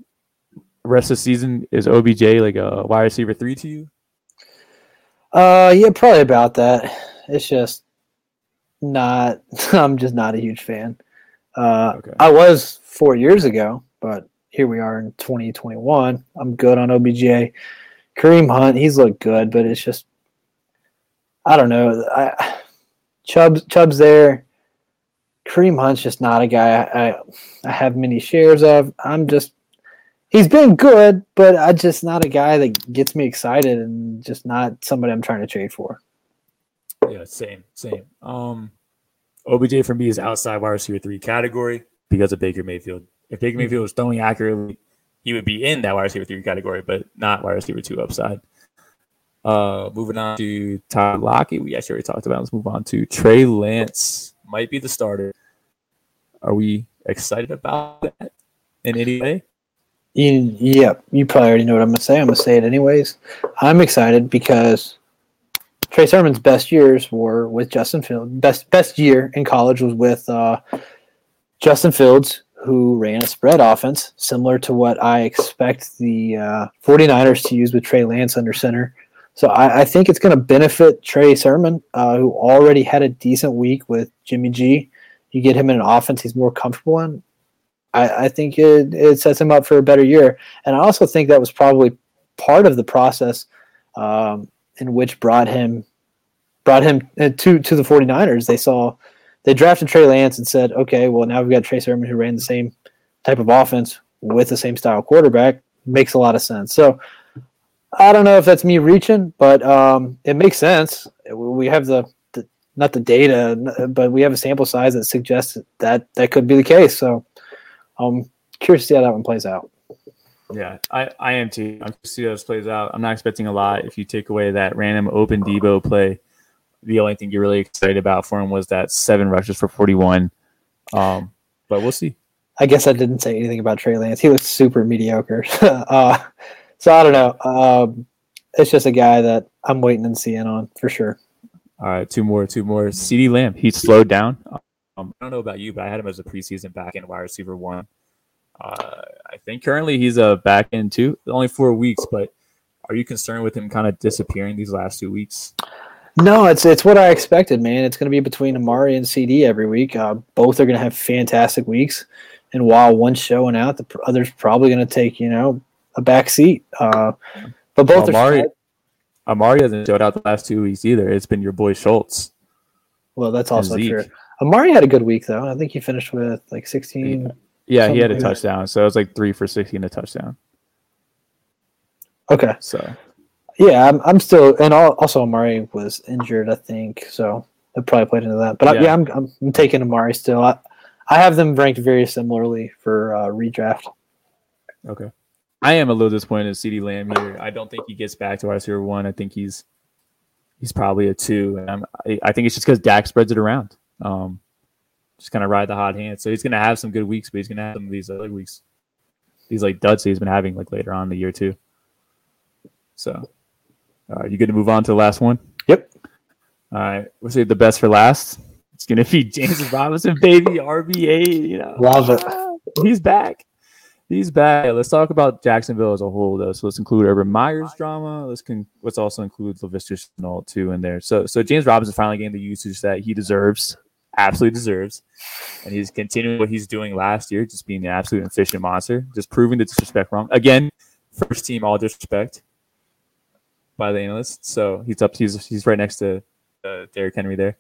rest of the season is OBJ like a wide receiver three to you? Uh, yeah, probably about that. It's just not. I'm just not a huge fan. Uh, okay. I was four years ago, but here we are in 2021. I'm good on OBJ. Kareem Hunt, he's looked good, but it's just I don't know. I, Chubb's Chubb's there. Kareem Hunt's just not a guy I, I, I have many shares of. I'm just he's been good, but I just not a guy that gets me excited and just not somebody I'm trying to trade for. Yeah, same, same. Um OBJ for me is outside wide receiver three category because of Baker Mayfield. If Baker Mayfield was throwing accurately, he would be in that wide receiver three category, but not wide receiver two upside. Uh, moving on to Todd Lockett, we actually already talked about. Let's move on to Trey Lance. Might be the starter. Are we excited about that in any way? You, yeah, you probably already know what I'm gonna say. I'm gonna say it anyways. I'm excited because Trey Sermon's best years were with Justin Fields. Best best year in college was with uh, Justin Fields, who ran a spread offense similar to what I expect the uh, 49ers to use with Trey Lance under center. So I, I think it's going to benefit Trey Sermon, uh, who already had a decent week with Jimmy G. You get him in an offense he's more comfortable in. I, I think it, it sets him up for a better year. And I also think that was probably part of the process um, in which brought him brought him uh, to to the 49ers. They saw they drafted Trey Lance and said, okay, well now we've got Trey Sermon who ran the same type of offense with the same style quarterback. Makes a lot of sense. So I don't know if that's me reaching, but um, it makes sense. We have the, the, not the data, but we have a sample size that suggests that that could be the case. So I'm curious to see how that one plays out. Yeah, I, I am too. I'm curious to see how this plays out. I'm not expecting a lot. If you take away that random open Deebo play, the only thing you're really excited about for him was that seven rushes for 41. Um, but we'll see. I guess I didn't say anything about Trey Lance. He looks super mediocre. uh, so I don't know. Um, it's just a guy that I'm waiting and seeing on for sure. All right, two more, two more. CeeDee Lamb, he slowed down. Um, I don't know about you, but I had him as a preseason back end wide receiver one. Uh, I think currently he's a back end two, only four weeks. But are you concerned with him kind of disappearing these last two weeks? No, it's it's what I expected, man. It's going to be between Amari and CeeDee every week. Uh, both are going to have fantastic weeks, and while one's showing out, the other's probably going to take you know a back seat. Uh, but both well, Amari, are. Amari hasn't showed out the last two weeks either. It's been your boy Schultz. Well, that's also true. Amari had a good week though. I think he finished with like sixteen. Yeah, he had a like touchdown, that. so it was like three for sixteen a touchdown. Okay, so yeah, I'm, I'm still, and also Amari was injured, I think, so it probably played into that. But yeah, I, yeah I'm, I'm, I'm taking Amari still. I, I have them ranked very similarly for uh, redraft. Okay. I am a little disappointed in CeeDee Lamb here. I don't think he gets back to wide receiver one. I think he's he's probably a two. And I'm, I, I think it's just because Dak spreads it around. Um, just kind of ride the hot hand. So he's going to have some good weeks, but he's going to have some of these other weeks, these like duds he's been having like later on in the year too. So all right, you good to move on to the last one? Yep. All right, we'll save the best for last. It's gonna be James Robinson, baby, RBA. You know, love it. He's back. He's back. Let's talk about Jacksonville as a whole, though. So let's include Urban Meyer's drama. Let's con- let's also include Laviska Shenault too in there. So so James Robinson finally getting the usage that he deserves, absolutely deserves, and he's continuing what he's doing last year, just being an absolute efficient monster, just proving the disrespect wrong again. First team all disrespect by the analysts. So he's up. He's he's right next to uh, Derrick Henry there.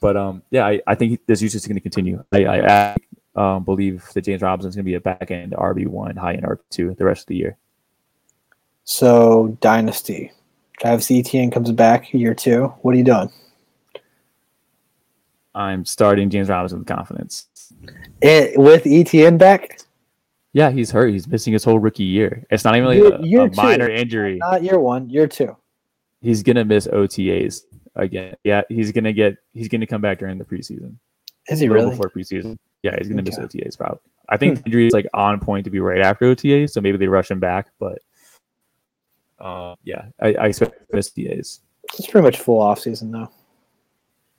But um, yeah, I, I think this usage is going to continue. I, I, um, believe that James Robinson is going to be a back end RB one, high end RB two the rest of the year. So dynasty, Travis Etienne comes back year two. What are you doing? I'm starting James Robinson with confidence. It, with Etienne back? Yeah, he's hurt. He's missing his whole rookie year. It's not even like year, a, a minor injury. Not year one, year two. He's gonna miss OTAs again. Yeah, he's gonna get. He's gonna come back during the preseason. Is he really before preseason? Yeah, he's gonna okay. miss OTAs probably. I think hmm. injury is like on point to be right after OTAs, so maybe they rush him back. But uh, yeah, I, I expect miss OTAs. It's pretty much full off season though.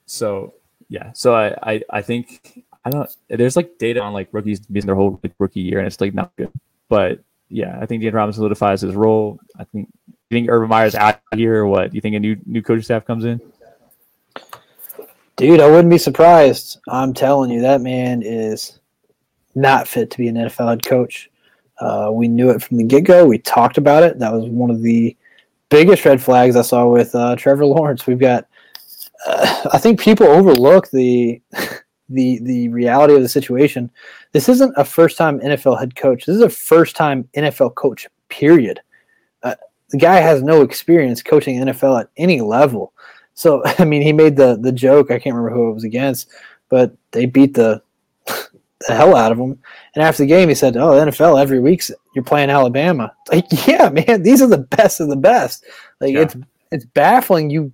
So yeah, so I, I I think I don't. There's like data on like rookies missing their whole like, rookie year, and it's like not good. But yeah, I think James Robinson solidifies his role. I think. You think Urban Meyer's out here, or what? Do you think a new new coaching staff comes in? Dude, I wouldn't be surprised. I'm telling you, that man is not fit to be an NFL head coach. Uh, we knew it from the get go. We talked about it. That was one of the biggest red flags I saw with uh, Trevor Lawrence. We've got, uh, I think people overlook the the the reality of the situation. This isn't a first time NFL head coach. This is a first time NFL coach. Period. Uh, the guy has no experience coaching NFL at any level. So I mean, he made the the joke. I can't remember who it was against, but they beat the the hell out of him. And after the game, he said, "Oh, NFL every week you're playing Alabama." Like, yeah, man, these are the best of the best. Like, yeah. it's it's baffling you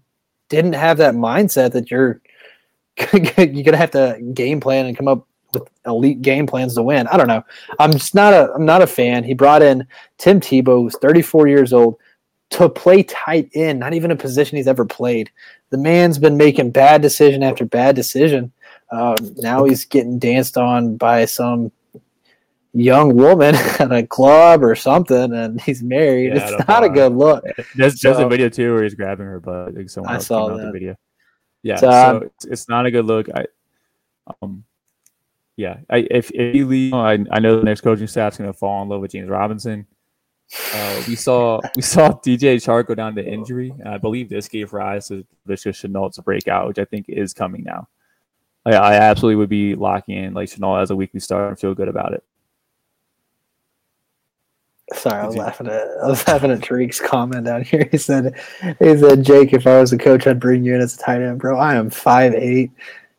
didn't have that mindset that you're you're gonna have to game plan and come up with elite game plans to win. I don't know. I'm just not a I'm not a fan. He brought in Tim Tebow, who's 34 years old, to play tight end, not even a position he's ever played. The man's been making bad decision after bad decision. Um, now he's getting danced on by some young woman at a club or something, and he's married. Yeah, it's not a good look. There's, so, there's a video too where he's grabbing her butt. I think someone I saw that. the video. Yeah, so, so it's, it's, not a good look. I, um, yeah, I, if if you leave, I, I know the next coaching staff's going to fall in love with James Robinson. Uh, we saw we saw DJ Chark go down to injury, and I believe this gave rise to Laviska Shenault to break out, which I think is coming now. I, I absolutely would be locking in like Shenault as a weekly starter and feel good about it. Sorry, I was laughing at I was laughing at Tariq's comment down here. He said, "He said Jake, if I was a coach, I'd bring you in as a tight end, bro. I am five eight,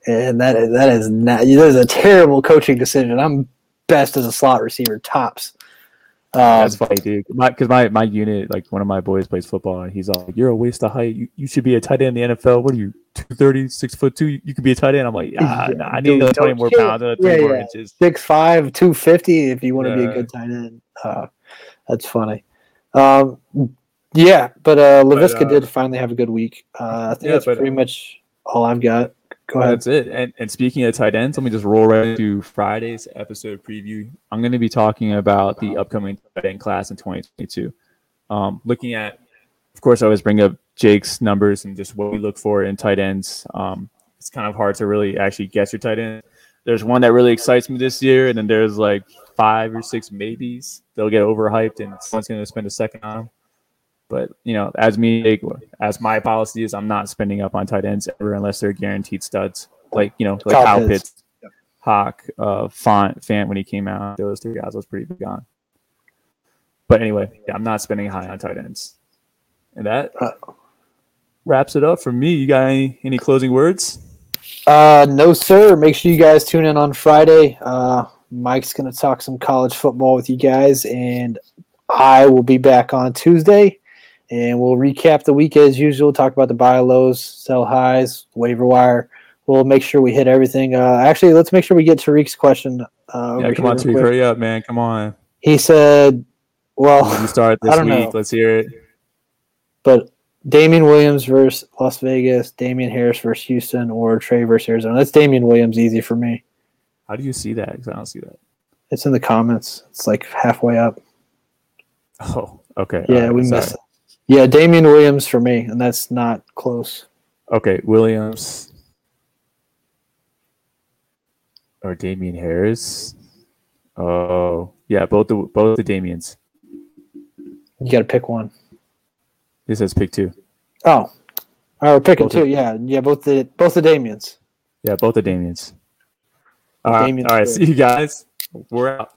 and that is that is not that is a terrible coaching decision. I'm best as a slot receiver, tops. Um, That's funny, dude. Because my, my, my unit, like one of my boys plays football, and he's all, "You're a waste of height. You, you should be a tight end in the NFL. What are you, 230, six foot two? You could be a tight end." I'm like, ah, yeah, nah, I need dude, 20 more pounds, three yeah, more yeah. inches. Six five, two fifty. If you want to be a good tight end, uh, that's funny. Um, yeah, but uh, Laviska but, uh, did finally have a good week. Uh, I think that's but, pretty much all I've got. Go ahead. That's it. And, and speaking of tight ends, let me just roll right into Friday's episode preview. I'm going to be talking about the upcoming tight end class in 2022. Um, looking at, of course, I always bring up Jake's numbers and just what we look for in tight ends. Um, it's kind of hard to really actually guess your tight end. There's one that really excites me this year, and then there's like five or six maybes. They'll get overhyped, and someone's going to spend a second on them. But you know, as me, as my policy is, I'm not spending up on tight ends ever unless they're guaranteed studs. Like you know, like Kyle Pitts, Hock, uh, Font, Fant when he came out. Those three guys was pretty big on. But anyway, yeah, I'm not spending high on tight ends. And that uh, wraps it up for me. You got any any closing words? Uh, no, sir. Make sure you guys tune in on Friday. Uh, Mike's gonna talk some college football with you guys, and I will be back on Tuesday and we'll recap the week as usual. Talk about the buy lows, sell highs, waiver wire. We'll make sure we hit everything. Uh, actually, let's make sure we get Tariq's question. Uh, yeah, come on, Tariq, hurry up, man. Come on. He said, "Well, you start this week. Know. Let's hear it." But Damien Williams versus Las Vegas, Damien Harris versus Houston, or Trey versus Arizona. That's Damien Williams, easy for me. How do you see that? Because I don't see that. It's in the comments. It's like halfway up. Oh, okay. Yeah, right, we sorry. missed it. Yeah, Damien Williams for me, and that's not close. Okay, Williams or Damien Harris. Oh, yeah, both the both the Damiens. You got to pick one. This says pick two. Oh, oh, we're picking both two. The, yeah, yeah, both the both the Damiens. Yeah, both the Damiens. All right, all right. See you guys. We're out.